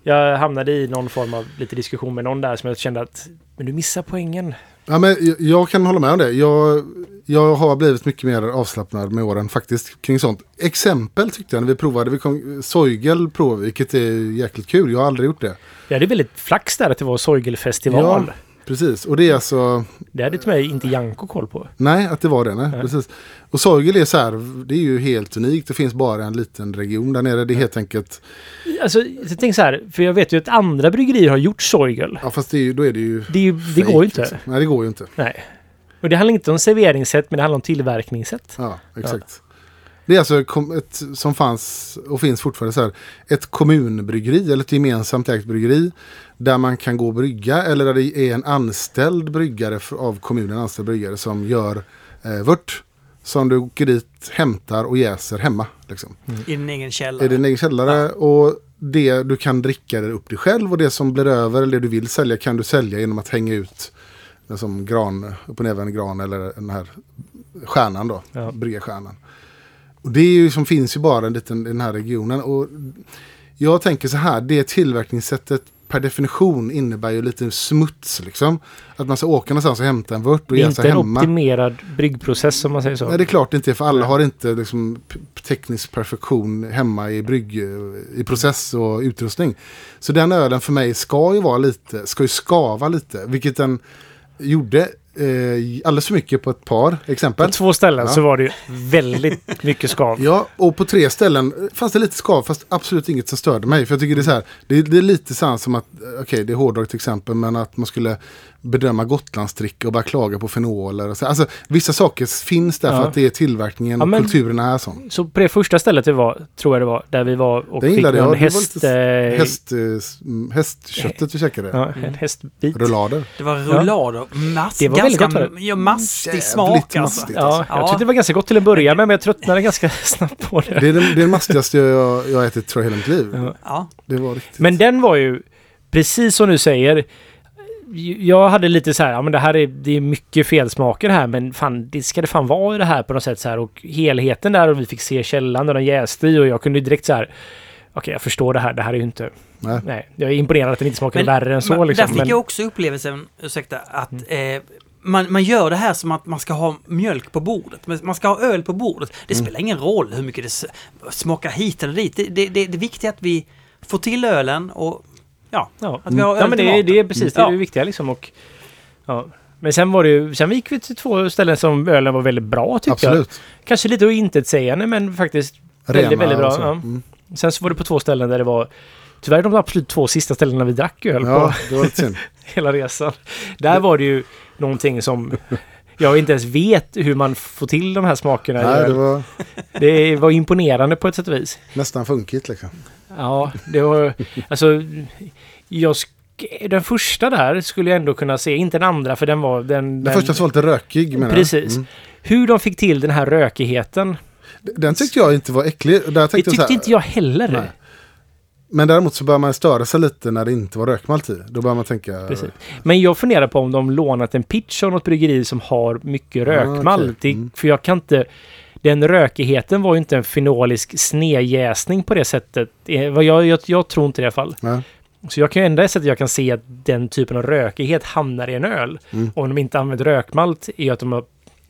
[SPEAKER 3] jag hamnade i någon form av lite diskussion med någon där som jag kände att men du missar poängen.
[SPEAKER 2] Ja, men jag, jag kan hålla med om det. Jag, jag har blivit mycket mer avslappnad med åren faktiskt kring sånt. Exempel tyckte jag när vi provade. Vi kom, Soigel provade, vilket är jäkligt kul. Jag har aldrig gjort det.
[SPEAKER 3] Jag hade väldigt flax där att det var Sorgelfestival.
[SPEAKER 2] Ja. Precis, och det är alltså...
[SPEAKER 3] Det hade till mig inte Janko koll på.
[SPEAKER 2] Nej, att det var det. Nej,
[SPEAKER 3] Nej.
[SPEAKER 2] Precis. Och Soigel är så här, det är ju helt unikt. Det finns bara en liten region där nere. Det är helt enkelt...
[SPEAKER 3] Alltså, jag tänker så här, för jag vet ju att andra bryggerier har gjort Sorgel.
[SPEAKER 2] Ja, fast det är då är det ju...
[SPEAKER 3] Det, är ju, det går ju inte.
[SPEAKER 2] liksom. Nej, det går ju inte.
[SPEAKER 3] Nej. Och det handlar inte om serveringssätt, men det handlar om tillverkningssätt.
[SPEAKER 2] Ja, exakt. Det är alltså ett, som fanns och finns fortfarande så här, ett kommunbryggeri eller ett gemensamt ägt bryggeri där man kan gå och brygga eller där det är en anställd bryggare av kommunen, anställd bryggare som gör eh, vört som du åker dit, hämtar och jäser hemma. Liksom.
[SPEAKER 1] I din egen källare.
[SPEAKER 2] I din egen källare och det du kan dricka det upp dig själv och det som blir över eller det du vill sälja kan du sälja genom att hänga ut Som gran, upp och nervänd gran eller den här stjärnan då.
[SPEAKER 3] Ja.
[SPEAKER 2] Bryggarstjärnan. Och det är ju som finns ju bara en liten, i den här regionen. Och jag tänker så här, det tillverkningssättet per definition innebär ju lite smuts liksom. Att man ska åka någonstans och hämta en vört och
[SPEAKER 3] Det är
[SPEAKER 2] ge
[SPEAKER 3] inte en
[SPEAKER 2] hemma.
[SPEAKER 3] optimerad bryggprocess om man säger så.
[SPEAKER 2] Nej, det är klart det inte är, för alla har inte liksom, teknisk perfektion hemma i brygg, i process och utrustning. Så den ölen för mig ska ju vara lite, ska ju skava lite, vilket den gjorde eh, alldeles för mycket på ett par
[SPEAKER 3] På
[SPEAKER 2] exempel.
[SPEAKER 3] två ställen
[SPEAKER 2] Ja.
[SPEAKER 3] så var det ju väldigt mycket skav.
[SPEAKER 2] Ja, och på tre ställen fanns det lite skav, fast absolut inget som störde mig. För jag tycker det är så här, det är, det är lite sant som att, eh, okej det är hårdrock till exempel, men att man skulle bedöma Gotlandsdricka och bara klaga på fenoler. Och så. Alltså vissa saker finns där
[SPEAKER 3] Ja.
[SPEAKER 2] för att det är tillverkningen
[SPEAKER 3] Ja,
[SPEAKER 2] och
[SPEAKER 3] men-
[SPEAKER 2] kulturen är sån.
[SPEAKER 3] Så på det första stället det var, tror jag det var, där vi var och
[SPEAKER 2] Den
[SPEAKER 3] fick
[SPEAKER 2] gillade jag. Det
[SPEAKER 3] häst...
[SPEAKER 2] lite
[SPEAKER 3] eh,
[SPEAKER 2] Häst, mm, hästköttet vi käkade.
[SPEAKER 3] Ja, en hästbit.
[SPEAKER 2] Rullader.
[SPEAKER 1] Det var rullader. Mass,
[SPEAKER 3] Det var väldigt
[SPEAKER 1] ganska
[SPEAKER 3] gott, var det?
[SPEAKER 1] ja, mastig smak alltså.
[SPEAKER 2] mastigt.
[SPEAKER 3] Ja, jag
[SPEAKER 1] Ja.
[SPEAKER 3] tyckte det var ganska gott till en början men jag tröttnade ganska snabbt på det.
[SPEAKER 2] Det är den, det är den mastigaste jag, jag ätit tror jag hela mitt liv.
[SPEAKER 3] Ja.
[SPEAKER 1] Ja.
[SPEAKER 2] Det var riktigt.
[SPEAKER 3] Men den var ju, precis som du säger, jag hade lite så här, ja men det här är, det är mycket felsmaker här, men fan, det ska det fan vara i det här på något sätt så här. Och helheten där och vi fick se källan där den jäste i och jag kunde ju direkt så här, okej jag förstår det här, det här är ju inte,
[SPEAKER 2] Nej.
[SPEAKER 3] nej, jag är imponerad att den inte smakar
[SPEAKER 1] Men-
[SPEAKER 3] värre än så
[SPEAKER 1] men
[SPEAKER 3] liksom.
[SPEAKER 1] Där fick
[SPEAKER 3] Men,
[SPEAKER 1] jag också upplevelsen, ursäkta, att eh, man, man gör det här som att man ska ha mjölk på bordet. Man ska ha öl på bordet. Det
[SPEAKER 3] Mm.
[SPEAKER 1] spelar ingen roll hur mycket det smakar hit eller dit. Det, det, det, det viktiga är att vi får till ölen och ja,
[SPEAKER 3] ja,
[SPEAKER 1] att vi har
[SPEAKER 3] ja men det, är- det är precis, det är
[SPEAKER 1] Ja.
[SPEAKER 3] det viktiga liksom. Och, ja. Men sen var det ju, sen gick vi till två ställen som ölen var väldigt bra tyckte jag. Kanske lite intetsägande men faktiskt
[SPEAKER 2] Rena
[SPEAKER 3] väldigt, väldigt bra.
[SPEAKER 2] och så.
[SPEAKER 3] Ja.
[SPEAKER 2] Mm.
[SPEAKER 3] Sen så var det på två ställen där det var Tyvärr de absolut två sista ställena vi drack öl
[SPEAKER 2] Ja,
[SPEAKER 3] på
[SPEAKER 2] det var lite synd.
[SPEAKER 3] hela resan. Där var det ju någonting som jag inte ens vet hur man får till de här smakerna. i
[SPEAKER 2] Nej,
[SPEAKER 3] öl.
[SPEAKER 2] det var
[SPEAKER 3] det var imponerande på ett sätt och vis.
[SPEAKER 2] nästan funkigt liksom.
[SPEAKER 3] Ja, det var... Alltså... Jag den första där skulle jag ändå kunna se, inte den andra för den var... Den,
[SPEAKER 2] Den första som var lite rökig menar.
[SPEAKER 3] Precis.
[SPEAKER 2] Mm.
[SPEAKER 3] Hur de fick till den här rökigheten,
[SPEAKER 2] Den tyckte jag inte var äcklig. Där
[SPEAKER 3] det tyckte
[SPEAKER 2] här,
[SPEAKER 3] inte jag heller.
[SPEAKER 2] Nej. Men däremot så börjar man störa sig lite när det inte var rökmalt i. Då börjar man tänka...
[SPEAKER 3] Precis. Men jag funderar på om de lånat en pitch av något bryggeri som har mycket rökmalt.
[SPEAKER 2] okej.
[SPEAKER 3] Det-
[SPEAKER 2] Mm.
[SPEAKER 3] För jag kan inte... Den rökigheten var ju inte en fenolisk snedjäsning på det sättet. Eh, vad Jag, jag, jag tror inte det i alla fall.
[SPEAKER 2] Nej.
[SPEAKER 3] Så jag kan ju enda sättet jag kan se att den typen av rökighet hamnar i en öl.
[SPEAKER 2] Mm.
[SPEAKER 3] Om de inte använt rökmalt är att de har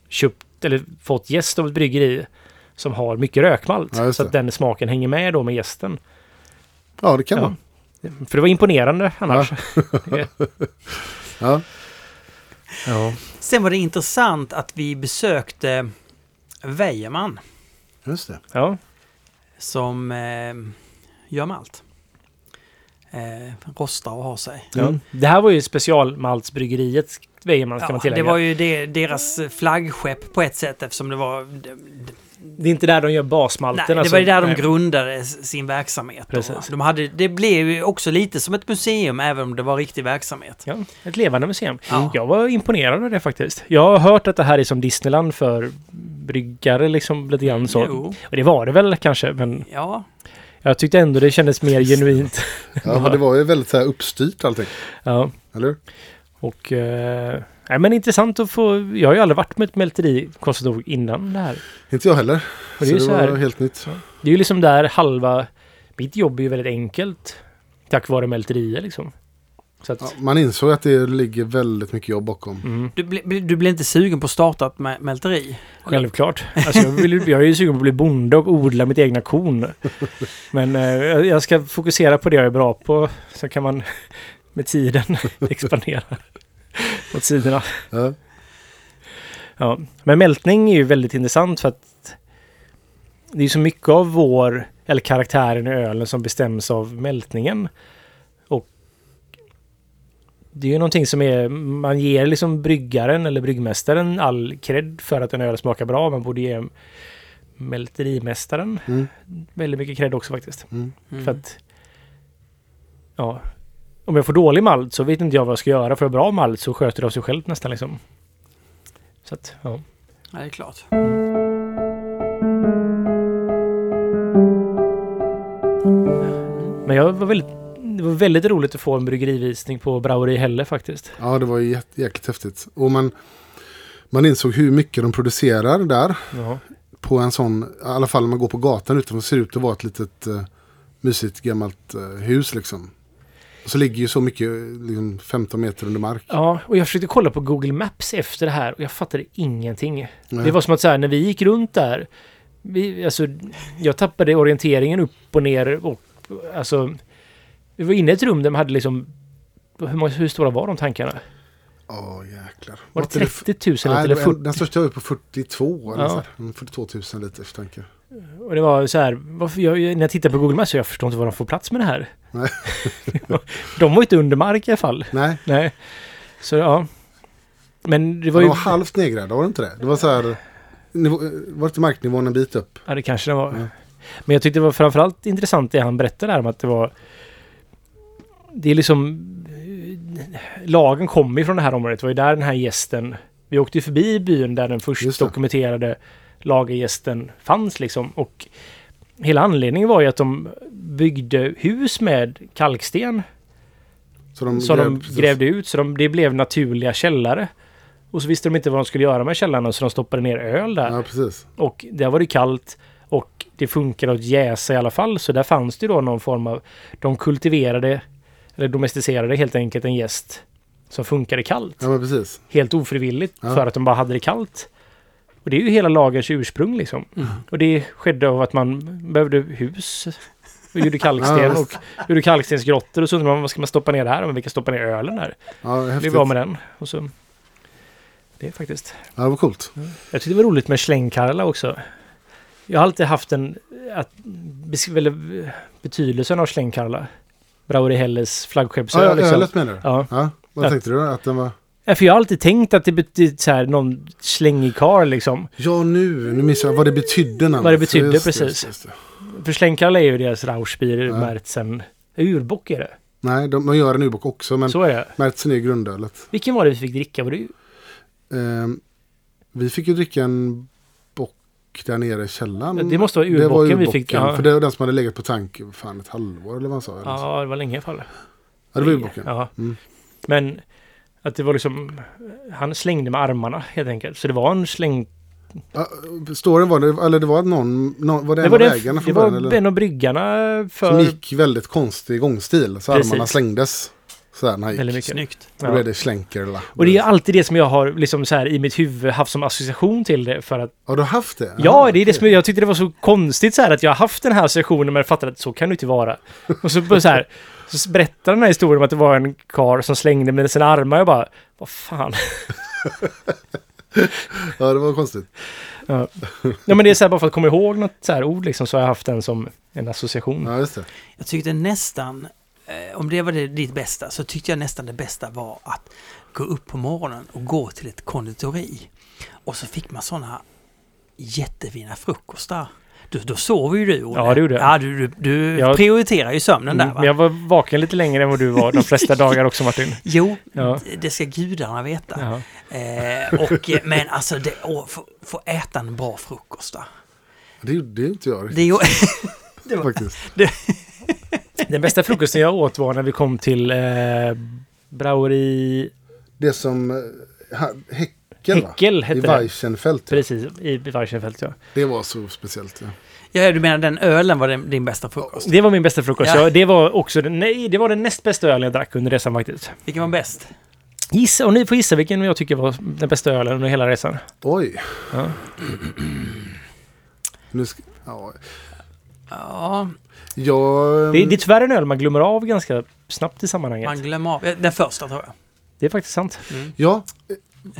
[SPEAKER 3] köpt eller fått gäst av ett bryggeri som har mycket rökmalt.
[SPEAKER 2] Ja,
[SPEAKER 3] så att den smaken hänger med då med gästen.
[SPEAKER 2] Ja, det kan
[SPEAKER 3] Ja.
[SPEAKER 2] vara.
[SPEAKER 3] För det var imponerande annars.
[SPEAKER 2] Ja.
[SPEAKER 3] ja.
[SPEAKER 1] Sen var det intressant att vi besökte Wejerman
[SPEAKER 2] Just det.
[SPEAKER 3] ja.
[SPEAKER 1] som eh, gör malt. Eh, rostar och har sig.
[SPEAKER 3] Ja. Det här var ju specialmaltsbryggeriet Wejerman ska man
[SPEAKER 1] Ja,
[SPEAKER 3] tillägga.
[SPEAKER 1] det var ju det, deras flaggskepp på ett sätt eftersom det var... Det,
[SPEAKER 3] Det är inte där de gör basmalten.
[SPEAKER 1] nej, det
[SPEAKER 3] alltså.
[SPEAKER 1] var ju där de
[SPEAKER 3] Nej.
[SPEAKER 1] grundade sin verksamhet. De hade, det blev ju också lite som ett museum även om det var riktig verksamhet.
[SPEAKER 3] Ja, ett levande museum.
[SPEAKER 1] Ja.
[SPEAKER 3] Jag var imponerad av det faktiskt. Jag har hört att det här är som Disneyland för bryggare liksom lite grann så.
[SPEAKER 1] Jo,
[SPEAKER 3] Och det var det väl kanske, men
[SPEAKER 1] ja.
[SPEAKER 3] jag tyckte ändå det kändes mer genuint.
[SPEAKER 2] Ja, men det var ju väldigt så här uppstyrt allting.
[SPEAKER 3] Ja,
[SPEAKER 2] Eller
[SPEAKER 3] och... Eh, nej, men intressant att få... Jag har ju aldrig varit med ett mälteri, konstigt nog, innan det här.
[SPEAKER 2] Inte jag heller.
[SPEAKER 3] Och det
[SPEAKER 2] så
[SPEAKER 3] är
[SPEAKER 2] det
[SPEAKER 3] så
[SPEAKER 2] var
[SPEAKER 3] här-
[SPEAKER 2] helt nytt.
[SPEAKER 3] Det är ju liksom där halva... Mitt jobb är ju väldigt enkelt. Tack vare mälterier liksom. Så att...
[SPEAKER 2] Ja, man insåg att det ligger väldigt mycket jobb bakom.
[SPEAKER 3] Mm.
[SPEAKER 1] Du, bli- du blev inte sugen på att starta ett mä- mälteri?
[SPEAKER 3] Självklart. Alltså jag, vill, jag är ju sugen på att bli bonde och odla mitt egna korn. Men eh, jag jag ska fokusera på det jag är bra på. Så kan man med tiden expandera åt sidorna.
[SPEAKER 2] Ja.
[SPEAKER 3] Ja. Men mältning är ju väldigt intressant för att det är så mycket av vår, eller karaktären i ölen som bestäms av mältningen. Det är ju någonting som är, man ger liksom bryggaren eller bryggmästaren all cred för att en öl smakar bra. Man borde ge mälterimästaren
[SPEAKER 2] Mm.
[SPEAKER 3] väldigt mycket cred också faktiskt.
[SPEAKER 2] Mm.
[SPEAKER 1] Mm.
[SPEAKER 3] För att, ja, om jag får dålig malt så vet inte jag vad jag ska göra. Får jag bra malt så sköter det av sig själv nästan liksom. Så att, ja.
[SPEAKER 1] Ja, det är klart.
[SPEAKER 3] Men jag var väldigt det var väldigt roligt att få en bryggerivisning på Braueri Helle faktiskt.
[SPEAKER 2] Ja, det var ju jät- jäkligt häftigt. Och man, man insåg hur mycket de producerar där.
[SPEAKER 3] Ja.
[SPEAKER 2] På en sån, i alla fall när man går på gatan utanför, ser ut att vara ett litet uh, mysigt gammalt eh, hus liksom. Och så ligger ju så mycket, liksom 15 meter under mark.
[SPEAKER 3] ja, och jag försökte kolla på Google Maps efter det här och jag fattade ingenting.
[SPEAKER 2] Nej.
[SPEAKER 3] Det var som att så här, när vi gick runt där, vi, alltså, jag tappade orienteringen upp och ner och alltså, vi var inne i ett rum där man hade liksom, hur, många, hur stora var de tankarna?
[SPEAKER 2] Åh jäklar.
[SPEAKER 3] Var det
[SPEAKER 2] inte f-
[SPEAKER 3] 30 000 liter
[SPEAKER 2] Nej,
[SPEAKER 3] eller
[SPEAKER 2] det var
[SPEAKER 3] 40?
[SPEAKER 2] en, den största var ju på 42. Eller
[SPEAKER 3] Ja.
[SPEAKER 2] så här. Mm, 42 000 liters tanke.
[SPEAKER 3] Och det var så här, jag, när jag tittar på Google Maps så jag förstår inte var de får plats med det här.
[SPEAKER 2] Nej.
[SPEAKER 3] de var inte under mark i alla fall.
[SPEAKER 2] Nej,
[SPEAKER 3] Nej. Så ja. Men det
[SPEAKER 2] det
[SPEAKER 3] var ju...
[SPEAKER 2] var halvt nedgrävda, var det inte det? Det var så här, var inte marknivån en bit upp?
[SPEAKER 3] Ja, det kanske det var.
[SPEAKER 2] Ja.
[SPEAKER 3] Men jag tyckte det var framförallt intressant det han berättade där om att det var... Det är liksom... Lagen kommer ju från det här området. Det var ju där den här gästen... Vi åkte ju förbi byn där den först dokumenterade lagergästen fanns liksom. Och hela anledningen var ju att de byggde hus med kalksten
[SPEAKER 2] Så de,
[SPEAKER 3] som de
[SPEAKER 2] precis.
[SPEAKER 3] grävde ut. Så de, det blev naturliga källare. Och så visste de inte vad de skulle göra med källarna så de stoppade ner öl där.
[SPEAKER 2] Ja, precis.
[SPEAKER 3] Och där var det kallt och det funkade att jäsa i alla fall. Så där fanns det då någon form av... De kultiverade, eller domesticerade helt enkelt en gäst som funkade kallt.
[SPEAKER 2] Ja, men precis.
[SPEAKER 3] Helt ofrivilligt
[SPEAKER 2] Ja.
[SPEAKER 3] för att de bara hade det kallt. Och det är ju hela lagens ursprung liksom.
[SPEAKER 1] Mm.
[SPEAKER 3] Och det skedde av att man behövde hus. Och gjorde kalksten och gjorde kalkstensgrottor och så undrade man vad ska man stoppa ner där? Men vi kan stoppa ner ölen där.
[SPEAKER 2] Ja,
[SPEAKER 3] Det
[SPEAKER 2] häftigt.
[SPEAKER 3] var med den. Och så... Det är faktiskt...
[SPEAKER 2] Ja, det var coolt.
[SPEAKER 3] Jag tyckte det var roligt med slängkarla också. Jag har alltid haft en... Att, eller, betydelsen av slängkarla. Brauri Helles flaggskeppsöl.
[SPEAKER 2] Ja,
[SPEAKER 3] liksom.
[SPEAKER 2] ölet menar du?
[SPEAKER 3] Ja.
[SPEAKER 2] Ja, vad
[SPEAKER 3] Ja.
[SPEAKER 2] tänkte du? Att den var...
[SPEAKER 3] Ja, För jag har alltid tänkt att det betyder så här, någon slängig karl liksom.
[SPEAKER 2] Ja, nu, nu missade jag vad det betydde. namnet.
[SPEAKER 3] Vad det betydde,
[SPEAKER 2] Just
[SPEAKER 3] precis.
[SPEAKER 2] just just.
[SPEAKER 3] För slängkarla är ju deras Rauschbier,
[SPEAKER 2] Ja.
[SPEAKER 3] Märzen. Urbock är det.
[SPEAKER 2] Nej, de, de gör en urbock också, men
[SPEAKER 3] Så är det.
[SPEAKER 2] Märzen är grundölet.
[SPEAKER 3] Vilken var det vi fick dricka? Var det.
[SPEAKER 2] Ehm, vi fick ju dricka en bock där nere i källaren.
[SPEAKER 3] Det måste vara
[SPEAKER 2] Det var
[SPEAKER 3] urbocken vi
[SPEAKER 2] urbocken,
[SPEAKER 3] fick. Ja.
[SPEAKER 2] för det var den som hade legat på tank fan ett halvår eller vad han sa.
[SPEAKER 3] ja, det var länge i alla fall.
[SPEAKER 2] ja, det var urbocken.
[SPEAKER 3] Ja.
[SPEAKER 2] Mm.
[SPEAKER 3] Men att det var liksom... Han slängde med armarna helt enkelt. Så det var en släng...
[SPEAKER 2] Ja, storyn var det, eller det var någon, någon var det,
[SPEAKER 3] Det
[SPEAKER 2] en av
[SPEAKER 3] det,
[SPEAKER 2] ägarna
[SPEAKER 3] det
[SPEAKER 2] från
[SPEAKER 3] var
[SPEAKER 2] början? Eller?
[SPEAKER 3] en av bryggarna
[SPEAKER 2] Som
[SPEAKER 3] för...
[SPEAKER 2] gick väldigt konstig gångstil, så
[SPEAKER 3] Precis.
[SPEAKER 2] armarna slängdes. Sådär när han gick.
[SPEAKER 3] Väldigt mycket.
[SPEAKER 1] Snyggt.
[SPEAKER 2] Då blev det slänkerla.
[SPEAKER 3] Och det är alltid det som jag har liksom så här i mitt huvud haft som association till det. För att,
[SPEAKER 2] Har du haft det?
[SPEAKER 3] ja, det är det som jag tyckte det var så konstigt så här att jag har haft den här associationen men fattade att så kan det inte vara. Och så, bara så här, så berättar den här historien om att det var en kar som slängde med sina armar. Jag bara, vad fan.
[SPEAKER 2] Ja, det var konstigt.
[SPEAKER 3] Ja, ja men det är så här bara för att komma ihåg något så här ord liksom så har jag haft den som en association.
[SPEAKER 2] Ja, just det.
[SPEAKER 1] Jag tyckte nästan, om det var det, ditt bästa, så tyckte jag nästan det bästa var att gå upp på morgonen och gå till ett konditori. Och så fick man sådana jättefina frukostar. Du, då sover ju du, Olle.
[SPEAKER 3] Ja, det gjorde jag.
[SPEAKER 1] Ja, du, du, du
[SPEAKER 3] Jag-
[SPEAKER 1] prioriterar ju sömnen
[SPEAKER 3] Mm,
[SPEAKER 1] där, va?
[SPEAKER 3] men jag var vaken lite längre än vad du var de flesta dagar också Martin.
[SPEAKER 1] Jo,
[SPEAKER 3] Ja.
[SPEAKER 1] det- det ska gudarna veta.
[SPEAKER 3] Ja.
[SPEAKER 1] Eh, och, eh, men alltså, det, åh, få, få äta en bra frukost. Då.
[SPEAKER 2] Det gjorde inte jag riktigt
[SPEAKER 1] Det det var,
[SPEAKER 2] faktiskt.
[SPEAKER 3] Den bästa frukosten jag åt var när vi kom till eh, Braueri
[SPEAKER 2] Det som... eh, ha- Häckel?
[SPEAKER 3] Häckel
[SPEAKER 2] I
[SPEAKER 3] hette det.
[SPEAKER 2] Weichenfeld. ja.
[SPEAKER 3] Precis, i Weichenfeld ja.
[SPEAKER 2] Det var så speciellt. Ja.
[SPEAKER 1] ja, du menar den ölen var din, din bästa frukost?
[SPEAKER 3] Det var min bästa frukost.
[SPEAKER 1] Ja.
[SPEAKER 3] Ja. det var också den, nej, det var den näst bästa ölen jag drack under resan faktiskt.
[SPEAKER 1] Vilken var bäst?
[SPEAKER 3] Gissa, och ni får gissa vilken jag tycker var den bästa ölen under hela resan.
[SPEAKER 2] Oj.
[SPEAKER 3] Ja.
[SPEAKER 2] Nu ska, ja.
[SPEAKER 1] Ja,
[SPEAKER 2] Jag...
[SPEAKER 3] Det, är- det är tyvärr en öl man glömmer av ganska snabbt i sammanhanget.
[SPEAKER 1] man glömmer av. eh, Den första tror jag.
[SPEAKER 3] Det är faktiskt sant.
[SPEAKER 2] Ja,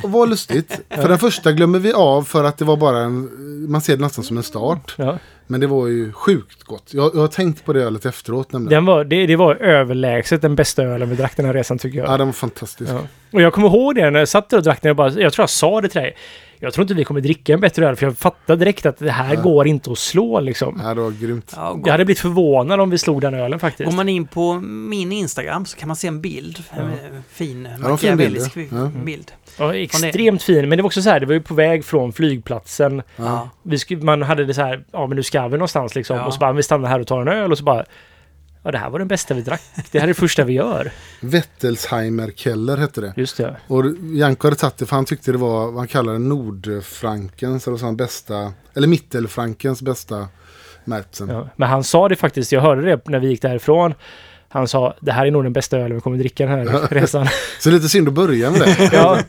[SPEAKER 2] och vad lustigt. För den första glömmer vi av för att det var bara en... Man ser det nästan som en start.
[SPEAKER 3] Ja.
[SPEAKER 2] Men det var ju sjukt gott. Jag, jag har tänkt på det ölet efteråt nämligen.
[SPEAKER 3] Den var, det, det var överlägset den bästa ölen vi drack den här resan tycker jag.
[SPEAKER 2] Ja, den var fantastisk.
[SPEAKER 3] Ja. Och jag kommer ihåg det när jag satt där och drack den. Jag, bara, jag tror jag sa det till dig. Jag tror inte vi kommer dricka en bättre öl för jag fattade direkt att det här
[SPEAKER 2] Ja.
[SPEAKER 3] går inte att slå liksom.
[SPEAKER 2] Ja, det var grymt.
[SPEAKER 1] Ja, och
[SPEAKER 3] Jag hade blivit förvånad om vi slog den ölen faktiskt.
[SPEAKER 1] Går man in på min Instagram så kan man se en bild. En eh, fin
[SPEAKER 2] fin
[SPEAKER 1] machiavellisk
[SPEAKER 2] bild, ja.
[SPEAKER 1] bild.
[SPEAKER 3] Ja, extremt fin. Men det var också så här, det var ju på väg från flygplatsen.
[SPEAKER 1] Ja.
[SPEAKER 3] Vi man hade det så här, ja men nu ska vi någonstans liksom.
[SPEAKER 1] Ja.
[SPEAKER 3] Och så bara, vi stannar här och tar en öl och så bara... Ja, det här var den bästa vi drack. Det här är det första vi gör.
[SPEAKER 2] Wettelsheimer Keller hette det.
[SPEAKER 3] Just det.
[SPEAKER 2] Och Janko hade tagit det för han tyckte det var vad han kallade Nordfrankens eller så bästa, eller Mittelfrankens bästa märtsen.
[SPEAKER 3] Ja. Men han sa det faktiskt, jag hörde det när vi gick därifrån. Han sa, det här är nog den bästa ölen vi kommer att dricka den här resan.
[SPEAKER 2] Så lite synd att börja med det.
[SPEAKER 3] ja.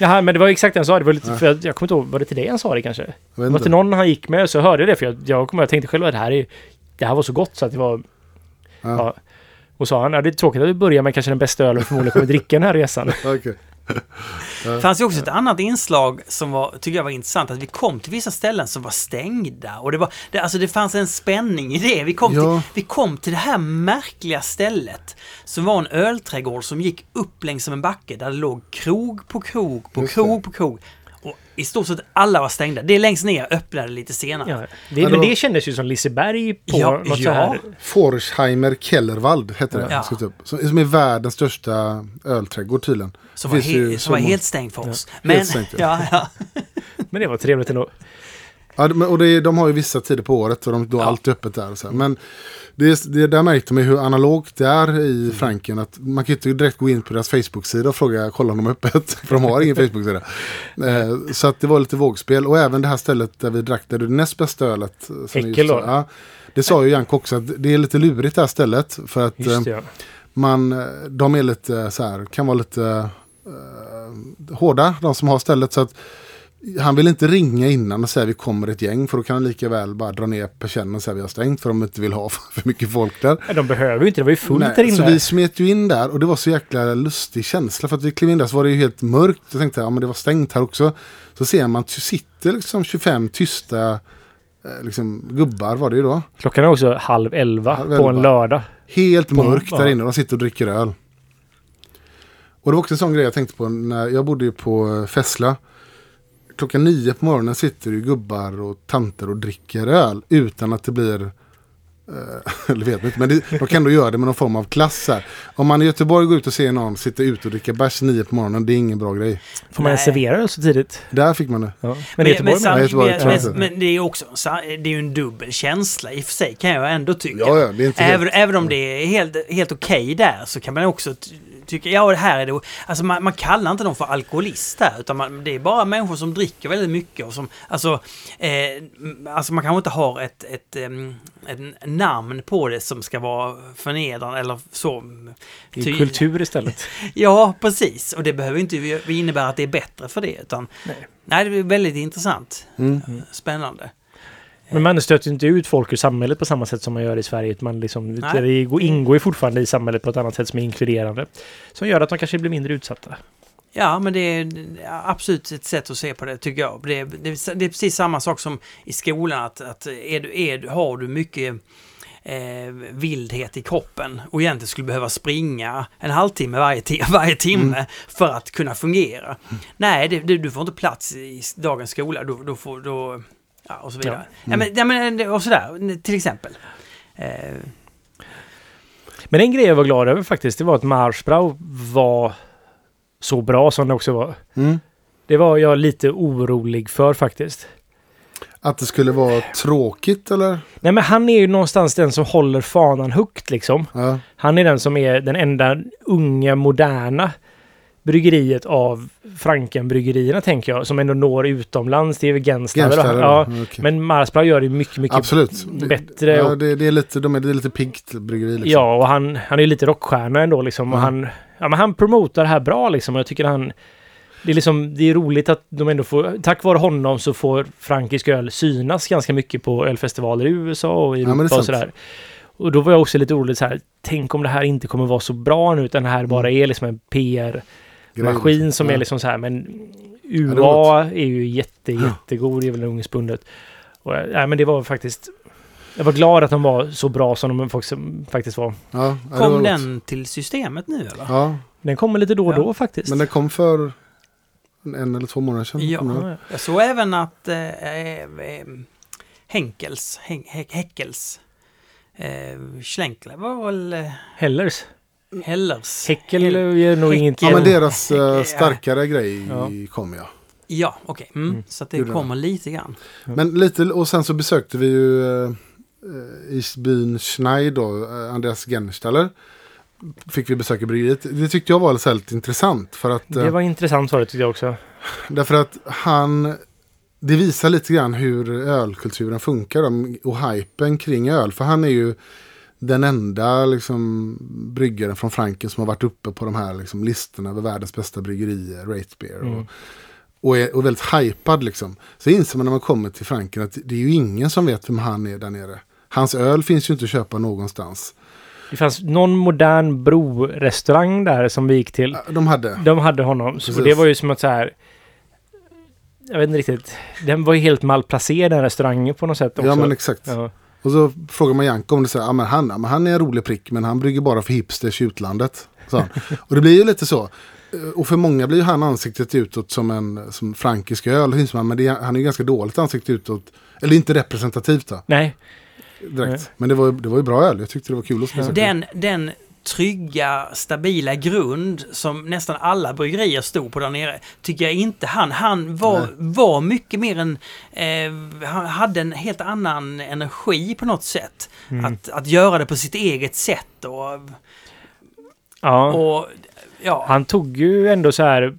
[SPEAKER 3] Jaha, men det var exakt det han sa. Det var lite,
[SPEAKER 2] Ja.
[SPEAKER 3] för jag, jag kommer inte ihåg, var det till dig han sa det kanske? Det var till någon han gick med så hörde jag det. För jag, jag, jag tänkte själv att det här, är, det här var så gott så att det var...
[SPEAKER 2] Ja.
[SPEAKER 3] Ja. Och sa han, ja, det är tråkigt att vi börjar med kanske den bästa ölen förmodligen kommer dricka den här resan.
[SPEAKER 1] Det fanns ju också ett annat inslag som var, tycker jag var intressant, att vi kom till vissa ställen som var stängda. Och det, var, det, alltså det fanns en spänning i det. Vi kom,
[SPEAKER 2] Ja.
[SPEAKER 1] till, vi kom till det här märkliga stället som var en ölträdgård som gick upp längs en backe där det låg krog på krog på
[SPEAKER 2] Just
[SPEAKER 1] krog på krog. I stort sett alla var stängda. Det längst ner öppnade lite senare.
[SPEAKER 3] Ja, det,
[SPEAKER 2] Ja, det
[SPEAKER 3] men
[SPEAKER 2] var-
[SPEAKER 3] det kändes ju som Liseberg på
[SPEAKER 1] Ja,
[SPEAKER 3] något så
[SPEAKER 1] ja.
[SPEAKER 3] här.
[SPEAKER 2] Forsheimer Kellerwald hette det.
[SPEAKER 1] Ja.
[SPEAKER 2] Upp. Som, som är världens största ölträdgård tydligen.
[SPEAKER 1] Som var,
[SPEAKER 2] ju
[SPEAKER 1] he- som var helt stängd för oss.
[SPEAKER 2] Helt
[SPEAKER 1] Men,
[SPEAKER 2] stängt, ja.
[SPEAKER 1] ja, ja.
[SPEAKER 3] Men det var trevligt ändå.
[SPEAKER 2] Ja, men- och det, de har ju vissa tider på året och de då
[SPEAKER 1] Ja.
[SPEAKER 2] alltid öppet där. Och så här. Men det, är- det, där märkte man hur analogt det är i Franken. Att man kan ju inte direkt gå in på deras Facebook-sida och fråga kolla om de är öppet. För de har ingen Facebook-sida. Eh, så att det var lite vågspel. Och även det här stället där vi drack där det näst bästa ölet. eh,
[SPEAKER 3] Häckel då?
[SPEAKER 2] Ja, det sa ju Janko också att det är lite lurigt det här stället. För att eh,
[SPEAKER 3] det, ja.
[SPEAKER 2] man, eh, de är lite så här, kan vara lite eh, hårda, de som har stället. Så att han vill inte ringa innan och säga vi kommer ett gäng för då kan han lika väl bara dra ner persiennen och säga vi har stängt för de inte vill ha för mycket folk där.
[SPEAKER 3] Nej, De behöver ju inte, det var ju fullt där
[SPEAKER 2] Nej,
[SPEAKER 3] inne.
[SPEAKER 2] så vi smet ju in där och det var så jäkla lustig känsla för att vi klev in där så var det ju helt mörkt. Jag tänkte ja men det var stängt här också. Så ser man, ty- sitter liksom 25 tysta eh, liksom, gubbar var det ju då.
[SPEAKER 3] Klockan är också halv elva
[SPEAKER 2] Halv
[SPEAKER 3] på
[SPEAKER 2] elva.
[SPEAKER 3] en lördag.
[SPEAKER 2] Helt
[SPEAKER 3] På-
[SPEAKER 2] mörkt där inne. De sitter och dricker öl. Och det var också en sån grej jag tänkte på när jag bodde ju på eh, Fessla. Klockan nio på morgonen sitter ju gubbar och tanter och dricker öl utan att det blir eh, eller vet inte, men det, de kan ändå göra det med någon form av klass här. Om man i Göteborg går ut och ser någon sitta ute och dricka bärs nio på morgonen, det är ingen bra grej.
[SPEAKER 3] Får man ens
[SPEAKER 1] Nej.
[SPEAKER 3] servera det så tidigt?
[SPEAKER 2] Där fick man det.
[SPEAKER 3] Ja. Men
[SPEAKER 1] men,
[SPEAKER 2] Göteborg,
[SPEAKER 1] men,
[SPEAKER 2] jag
[SPEAKER 1] men,
[SPEAKER 2] inte.
[SPEAKER 1] men det är ju också det är ju en dubbel känsla i och för sig kan jag ändå tycka.
[SPEAKER 2] Ja, ja, det är inte
[SPEAKER 1] även,
[SPEAKER 2] helt-
[SPEAKER 1] även om det är helt, helt okej där så kan man också ty- tycka, ja det här är det, alltså man, man kallar inte dem för alkoholist här utan man, det är bara människor som dricker väldigt mycket och som, alltså, eh, alltså man kanske inte har ett, ett, em, ett namn på det som ska vara förnedrande eller så.
[SPEAKER 3] Det är kultur istället.
[SPEAKER 1] Ja, precis. Och det behöver inte innebära att det är bättre för det. Utan,
[SPEAKER 3] Nej.
[SPEAKER 1] nej. det är väldigt intressant.
[SPEAKER 2] Mm.
[SPEAKER 1] Spännande.
[SPEAKER 3] Men man stöter inte ut folk ur samhället på samma sätt som man gör i Sverige. utan Man liksom,
[SPEAKER 1] Nej.
[SPEAKER 3] det går- ingår ju fortfarande i samhället på ett annat sätt som är inkluderande. Som gör att de kanske blir mindre utsatta.
[SPEAKER 1] Ja, men det är absolut ett sätt att se på det, tycker jag. Det är, det det är precis samma sak som i skolan, att, att är du, är har du mycket eh, vildhet i kroppen och egentligen skulle behöva springa en halvtimme varje, varje timme för att kunna fungera. Nej, det, det, du får inte plats i dagens skola, då, då får... Då, ja, och så vidare. Ja. men, ja, men, och sådär, till exempel. Eh,
[SPEAKER 3] Men en grej jag var glad över faktiskt, det var att Marschbrau var så bra som det också var.
[SPEAKER 2] Mm.
[SPEAKER 3] Det var jag lite orolig för faktiskt.
[SPEAKER 2] Att det skulle vara tråkigt eller?
[SPEAKER 3] Nej men han är ju någonstans den som håller fanan högt liksom.
[SPEAKER 2] Ja.
[SPEAKER 3] Han är den som är den enda unga moderna bryggeriet av Frankenbryggerierna tänker jag. Som ändå når utomlands. Det är väl Genstad. Ja,
[SPEAKER 2] ja, okej.
[SPEAKER 3] men Marsplan gör det mycket, mycket
[SPEAKER 2] Absolut.
[SPEAKER 3] bättre.
[SPEAKER 2] Ja,
[SPEAKER 3] och,
[SPEAKER 2] det, det, är lite, de är, det är lite piggt bryggeri. Liksom.
[SPEAKER 3] ja, och han, han är ju lite rockstjärna ändå liksom. Och
[SPEAKER 2] Ja.
[SPEAKER 3] han, ja, men han promotar det här bra liksom. Och jag tycker han... Det är, liksom, det är roligt att de ändå får... Tack vare honom så får frankisk öl synas ganska mycket på ölfestivaler i USA och i
[SPEAKER 2] Ja, det
[SPEAKER 3] Europa och sådär. Och då var jag också lite orolig så här. Tänk om det här inte kommer vara så bra nu utan det här bara är liksom en PR
[SPEAKER 2] Mm.
[SPEAKER 3] Maskin som är liksom så här, men
[SPEAKER 2] var
[SPEAKER 3] UA är ju jätte, jättegod, det är väl ungspundet. Och, nej, men det var faktiskt... Jag var glad att de var så bra som de faktiskt, var.
[SPEAKER 2] Ja, var
[SPEAKER 1] kom
[SPEAKER 2] gott.
[SPEAKER 1] den till systemet nu eller?
[SPEAKER 2] Ja,
[SPEAKER 3] Den kommer lite då och
[SPEAKER 1] Ja.
[SPEAKER 3] då faktiskt.
[SPEAKER 2] men den kom för en, eller två månader sedan.
[SPEAKER 1] Ja.
[SPEAKER 2] Jag
[SPEAKER 1] såg även att eh, eh, Henkels, Hen, He- Häckels, eh, Schlenkler var väl eh,
[SPEAKER 3] Hellers.
[SPEAKER 1] Hellers.
[SPEAKER 3] Häckel
[SPEAKER 1] Hell-
[SPEAKER 3] gör nog inget...
[SPEAKER 2] Ja, men deras uh, starkare grej
[SPEAKER 3] Ja.
[SPEAKER 2] kom ja.
[SPEAKER 1] Ja, okej. Mm.
[SPEAKER 3] Mm.
[SPEAKER 1] Så att det
[SPEAKER 2] Gjorde det.
[SPEAKER 1] kommer lite grann.
[SPEAKER 2] Men lite, och sen så besökte vi ju eh, eh, i byn Schneid då, eh, Andreas Genstaller. Fick vi besöka bryggeriet. Det tyckte jag var lite intressant. För att,
[SPEAKER 3] Det
[SPEAKER 2] eh,
[SPEAKER 3] var intressant var det tyckte jag också.
[SPEAKER 2] Därför att han... Det visar lite grann hur ölkulturen funkar och hypen kring öl. För han är ju den enda liksom, bryggaren från Franken som har varit uppe på de här liksom, listorna över världens bästa bryggerier, Rate Beer. Och,
[SPEAKER 3] Mm.
[SPEAKER 2] och, är, och väldigt hypad liksom. Så inser man när man kommer till Franken att det är ju ingen som vet vem han är där nere. Hans öl finns ju inte att köpa någonstans.
[SPEAKER 3] Det fanns någon modern bro-restaurang där som vi gick till.
[SPEAKER 2] De hade.
[SPEAKER 3] De hade honom. Så det var ju som att så här... Jag vet inte riktigt. Den var ju helt malplacerad den restaurangen på något sätt också.
[SPEAKER 2] Ja men exakt.
[SPEAKER 3] Ja.
[SPEAKER 2] Och så frågar man Janko om det säger, ja men han, ja, men han är en rolig prick men han brygger bara för hipsters i utlandet. han. och det blir ju lite så. Eh, Och för många blir han ansiktet utåt som en som frankisk öl. Men det, han är ju ganska dåligt ansikte utåt. Eller inte representativt då,
[SPEAKER 3] Nej,
[SPEAKER 2] direkt.
[SPEAKER 3] Nej.
[SPEAKER 2] Men det var, det var ju bra öl. Jag tyckte det var kul att smaka.
[SPEAKER 1] Den, den trygga, stabila grund som nästan alla bryggerier stod på där nere, tycker jag inte han. Han var,
[SPEAKER 2] Nej.
[SPEAKER 1] var mycket mer en... Eh, han hade en helt annan energi på något sätt.
[SPEAKER 3] Mm.
[SPEAKER 1] Att, att göra det på sitt eget sätt och...
[SPEAKER 3] ja.
[SPEAKER 1] och ja.
[SPEAKER 3] Han tog ju ändå så här...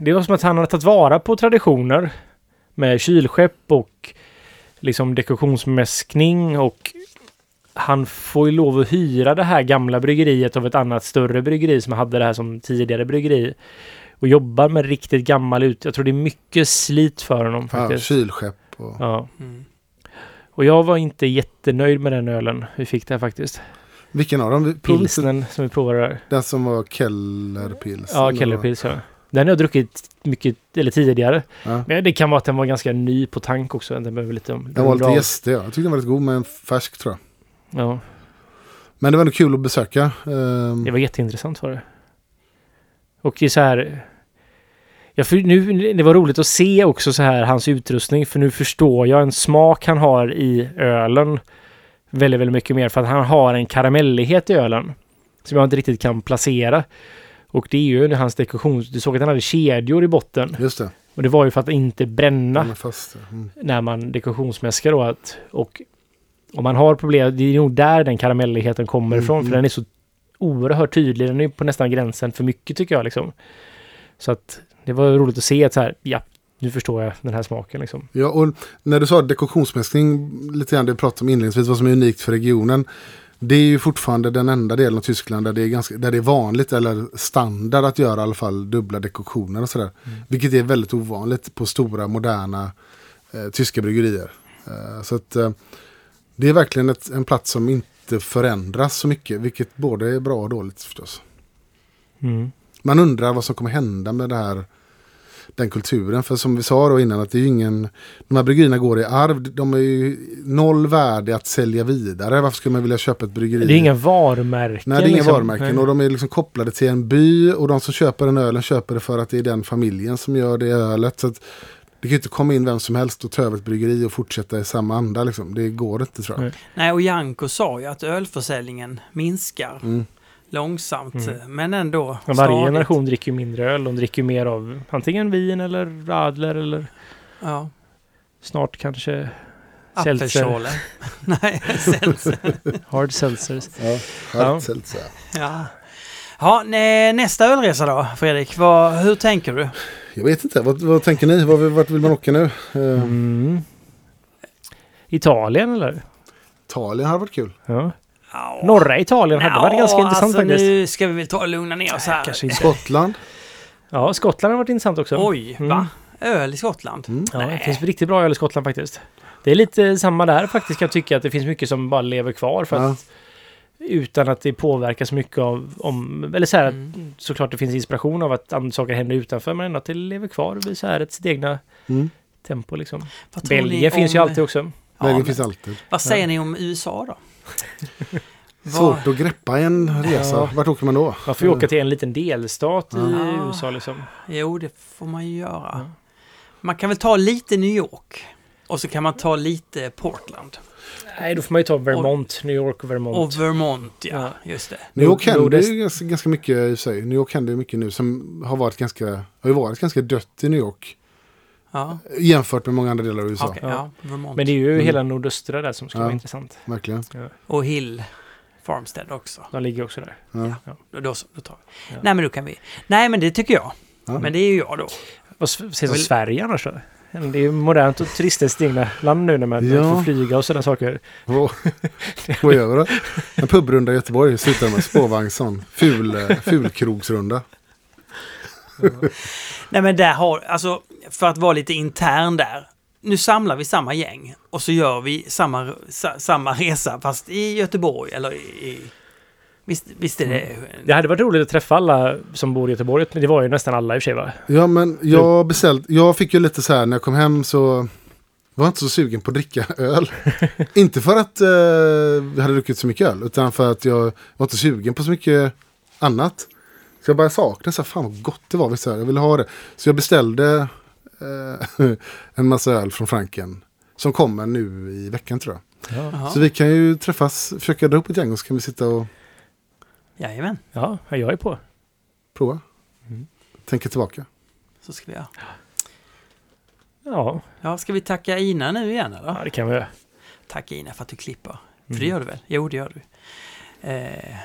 [SPEAKER 3] Det var som att han hade tagit vara på traditioner. Med kylskepp och liksom dekorationsmäskning och han får ju lov att hyra det här gamla bryggeriet av ett annat större bryggeri som hade det här som tidigare bryggeri. Och jobbar med riktigt gammal ut. Jag tror det är mycket slit för honom
[SPEAKER 2] ja,
[SPEAKER 3] faktiskt.
[SPEAKER 2] kylskepp och...
[SPEAKER 3] Ja.
[SPEAKER 1] Mm.
[SPEAKER 3] Och jag var inte jättenöjd med den ölen vi fick där faktiskt.
[SPEAKER 2] Vilken av dem?
[SPEAKER 3] Pilsnen som vi provade där.
[SPEAKER 2] Den som var Kellerpils.
[SPEAKER 3] Ja,
[SPEAKER 2] eller
[SPEAKER 3] Kellerpils ja. Den har jag druckit mycket, eller tidigare.
[SPEAKER 2] Ja.
[SPEAKER 3] Men det kan vara att den var ganska ny på tank också. Den behöver lite...
[SPEAKER 2] Den var lite gästig. Ja. Jag tyckte den var lite god men färsk tror jag.
[SPEAKER 3] Ja,
[SPEAKER 2] Men det var ändå kul att besöka. Ehm,
[SPEAKER 3] det var jätteintressant var det. Och så här... Ja, för nu, det var roligt att se också så här hans utrustning. För nu förstår jag en smak han har i ölen. Väldigt, väldigt mycket mer. För att han har en karamellighet i ölen. Som jag inte riktigt kan placera. Och det är ju hans dekoration. Du såg att han hade kedjor i botten.
[SPEAKER 2] Just det.
[SPEAKER 3] Och det var ju för att inte bränna.
[SPEAKER 2] Fast. Mm.
[SPEAKER 3] när man dekorationsmäskar då att och om man har problem, det är nog där den karamelligheten kommer
[SPEAKER 2] Mm,
[SPEAKER 3] ifrån
[SPEAKER 2] mm.
[SPEAKER 3] för den är så oerhört tydlig. Den är på nästan gränsen för mycket tycker jag liksom. Så att det var roligt att se att så här, ja, nu förstår jag den här smaken liksom.
[SPEAKER 2] Ja, och när du sa dekoktionsmäskning, lite grann det vi pratade om inledningsvis, vad som är unikt för regionen. Det är ju fortfarande den enda delen av Tyskland där det är, ganska, där det är vanligt eller standard att göra i alla fall dubbla dekoktioner och sådär. Vilket är väldigt ovanligt på stora moderna eh, tyska bryggerier. Eh, så att eh, det är verkligen ett, en plats som inte förändras så mycket, vilket både är bra och dåligt förstås.
[SPEAKER 3] Mm.
[SPEAKER 2] Man undrar vad som kommer hända med det här, den kulturen. För som vi sa då innan att det är ingen, de här bryggerierna går i arv. De är ju noll värde att sälja vidare. Varför skulle man vilja köpa ett bryggeri?
[SPEAKER 3] Det är inga varumärken.
[SPEAKER 2] Nej, det är inga
[SPEAKER 3] liksom.
[SPEAKER 2] varumärken.
[SPEAKER 3] Nej.
[SPEAKER 2] Och de är liksom kopplade till en by. Och de som köper den ölen köper det för att det är den familjen som gör det ölet. Så att det kan ju inte komma in vem som helst och ta över ett bryggeri och fortsätta i samma anda. Liksom. Det går inte tror jag.
[SPEAKER 3] Nej.
[SPEAKER 1] Nej, och Janko sa ju att ölförsäljningen minskar
[SPEAKER 2] Mm.
[SPEAKER 1] långsamt,
[SPEAKER 3] Mm.
[SPEAKER 1] men ändå
[SPEAKER 3] Men Varje
[SPEAKER 1] stadigt.
[SPEAKER 3] generation dricker ju mindre öl. De dricker ju mer av antingen vin eller radler eller
[SPEAKER 1] Ja.
[SPEAKER 3] snart kanske seltzer.
[SPEAKER 1] Apfelschorle. Nej, seltzer.
[SPEAKER 3] Hard seltzers.
[SPEAKER 2] Ja,
[SPEAKER 3] Ja.
[SPEAKER 2] Hartseltzer.
[SPEAKER 1] Ja. Ja, nä- nästa ölresa då, Fredrik. Vad, hur tänker du?
[SPEAKER 2] Jag vet inte, vad, vad tänker ni? Vart, vart vill man åka nu? Eh,
[SPEAKER 3] Mm. Italien eller?
[SPEAKER 2] Italien hade varit kul.
[SPEAKER 3] Ja.
[SPEAKER 1] Ja.
[SPEAKER 3] Norra Italien hade varit ganska intressant
[SPEAKER 1] alltså,
[SPEAKER 3] faktiskt.
[SPEAKER 1] nu ska vi väl ta och lugna ner oss här.
[SPEAKER 3] Kanske inte.
[SPEAKER 2] Skottland.
[SPEAKER 3] Ja, Skottland har varit intressant också.
[SPEAKER 1] Oj,
[SPEAKER 3] Mm.
[SPEAKER 1] va? Öl i Skottland?
[SPEAKER 2] Mm.
[SPEAKER 3] Ja, det
[SPEAKER 1] Nej.
[SPEAKER 3] finns riktigt bra öl i Skottland faktiskt. Det är lite samma där faktiskt kan jag tycka att det finns mycket som bara lever kvar för
[SPEAKER 2] Ja.
[SPEAKER 3] att utan att det påverkas mycket av om, eller så här
[SPEAKER 1] Mm.
[SPEAKER 3] att såklart det finns inspiration av att andra saker händer utanför men ändå att det lever kvar och blir så här ett sitt egna
[SPEAKER 2] Mm.
[SPEAKER 3] tempo liksom. Belgien finns ju alltid också.
[SPEAKER 1] Ja, men
[SPEAKER 2] finns alltid.
[SPEAKER 1] Vad säger ni om USA då?
[SPEAKER 2] Svårt att greppa en resa.
[SPEAKER 3] Ja.
[SPEAKER 2] Vart åker man då?
[SPEAKER 3] Man får ju åka till en liten delstat i
[SPEAKER 1] Ja.
[SPEAKER 3] USA liksom.
[SPEAKER 1] Jo, det får man ju göra.
[SPEAKER 3] Ja.
[SPEAKER 1] Man kan väl ta lite New York. Och så kan man ta lite Portland.
[SPEAKER 3] Nej, då får man ju ta Vermont, New York och Vermont.
[SPEAKER 1] Och Vermont, ja.
[SPEAKER 3] Ja.
[SPEAKER 1] Just det.
[SPEAKER 2] New York händer ju ganska, ganska mycket i sig. New York händer ju mycket nu som har varit ganska, har ju varit ganska dött i New York.
[SPEAKER 1] Ja,
[SPEAKER 2] Jämfört med många andra delar av USA.
[SPEAKER 1] okej. ja. Vermont.
[SPEAKER 3] Men det är ju
[SPEAKER 2] Mm.
[SPEAKER 3] hela nordöstra där som ska
[SPEAKER 2] Ja.
[SPEAKER 3] vara intressant.
[SPEAKER 2] Verkligen.
[SPEAKER 1] Och Hill Farmstead också.
[SPEAKER 3] De ligger också där.
[SPEAKER 2] Ja.
[SPEAKER 1] Då, då, så, då tar vi.
[SPEAKER 3] Ja.
[SPEAKER 1] Nej, men då kan vi. Nej, men det tycker jag.
[SPEAKER 2] Ja.
[SPEAKER 1] Men det är ju jag då.
[SPEAKER 3] Vad s- ses som
[SPEAKER 1] vill-
[SPEAKER 3] Sverige annars då? Det är ju modernt och turiststigna land nu när man
[SPEAKER 2] Ja.
[SPEAKER 3] får flyga och sådana saker.
[SPEAKER 2] Vad vad gör vi då? En pubrunda i Göteborg slutar med spårvagn sån. Ful, eh, fulkrogsrunda.
[SPEAKER 1] Nej, men där har, alltså, för att vara lite intern där. Nu samlar vi samma gäng och så gör vi samma, sa, samma resa fast i Göteborg eller i... visst, visst är det...
[SPEAKER 3] Det hade varit roligt att träffa alla som bor i Göteborg, men det var ju nästan alla i och för sig va?
[SPEAKER 2] Ja men jag beställt, jag fick ju lite så här när jag kom hem så var inte så sugen på att dricka öl. inte för att eh, vi hade druckit så mycket öl utan för att jag var inte sugen på så mycket annat. Så jag började sakna så här, fan vad gott det var. Visst, så här, jag ville ha det. Så jag beställde eh, en massa öl från Franken. Som kommer nu i veckan tror jag.
[SPEAKER 1] Jaha.
[SPEAKER 2] Så vi kan ju träffas, försöka dra upp ett gäng och så kan vi sitta och
[SPEAKER 1] Jajamän,
[SPEAKER 3] Ja, jag är på.
[SPEAKER 2] prova.
[SPEAKER 3] Mm.
[SPEAKER 2] Tänka tillbaka.
[SPEAKER 1] så ska vi göra.
[SPEAKER 3] Ja,
[SPEAKER 1] Ja, ska vi tacka Ina nu igen eller?
[SPEAKER 3] ja det kan vi göra.
[SPEAKER 1] Tack Ina för att du klipper. För
[SPEAKER 3] Mm.
[SPEAKER 1] det gör du väl? Jo, det gör du. Eh,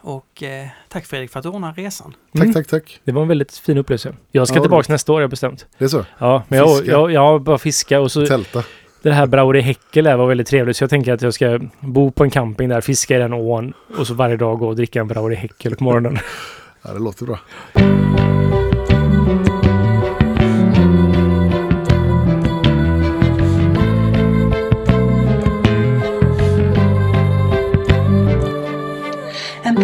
[SPEAKER 1] och eh, tack Fredrik för att du ordnar resan.
[SPEAKER 2] Tack,
[SPEAKER 3] Mm.
[SPEAKER 2] tack, tack.
[SPEAKER 3] Det var en väldigt fin upplevelse. Jag ska
[SPEAKER 2] Ja,
[SPEAKER 3] tillbaka nästa år, jag bestämt.
[SPEAKER 2] Det är så.
[SPEAKER 3] Ja, men jag, jag, jag bara fiska och så
[SPEAKER 2] Tälta
[SPEAKER 3] det här Brauri Häckel där var väldigt trevligt, så jag tänker att jag ska bo på en camping där, fiska i den ån och så varje dag gå och dricka en Brauri Häckel på morgonen.
[SPEAKER 2] ja, det låter bra. En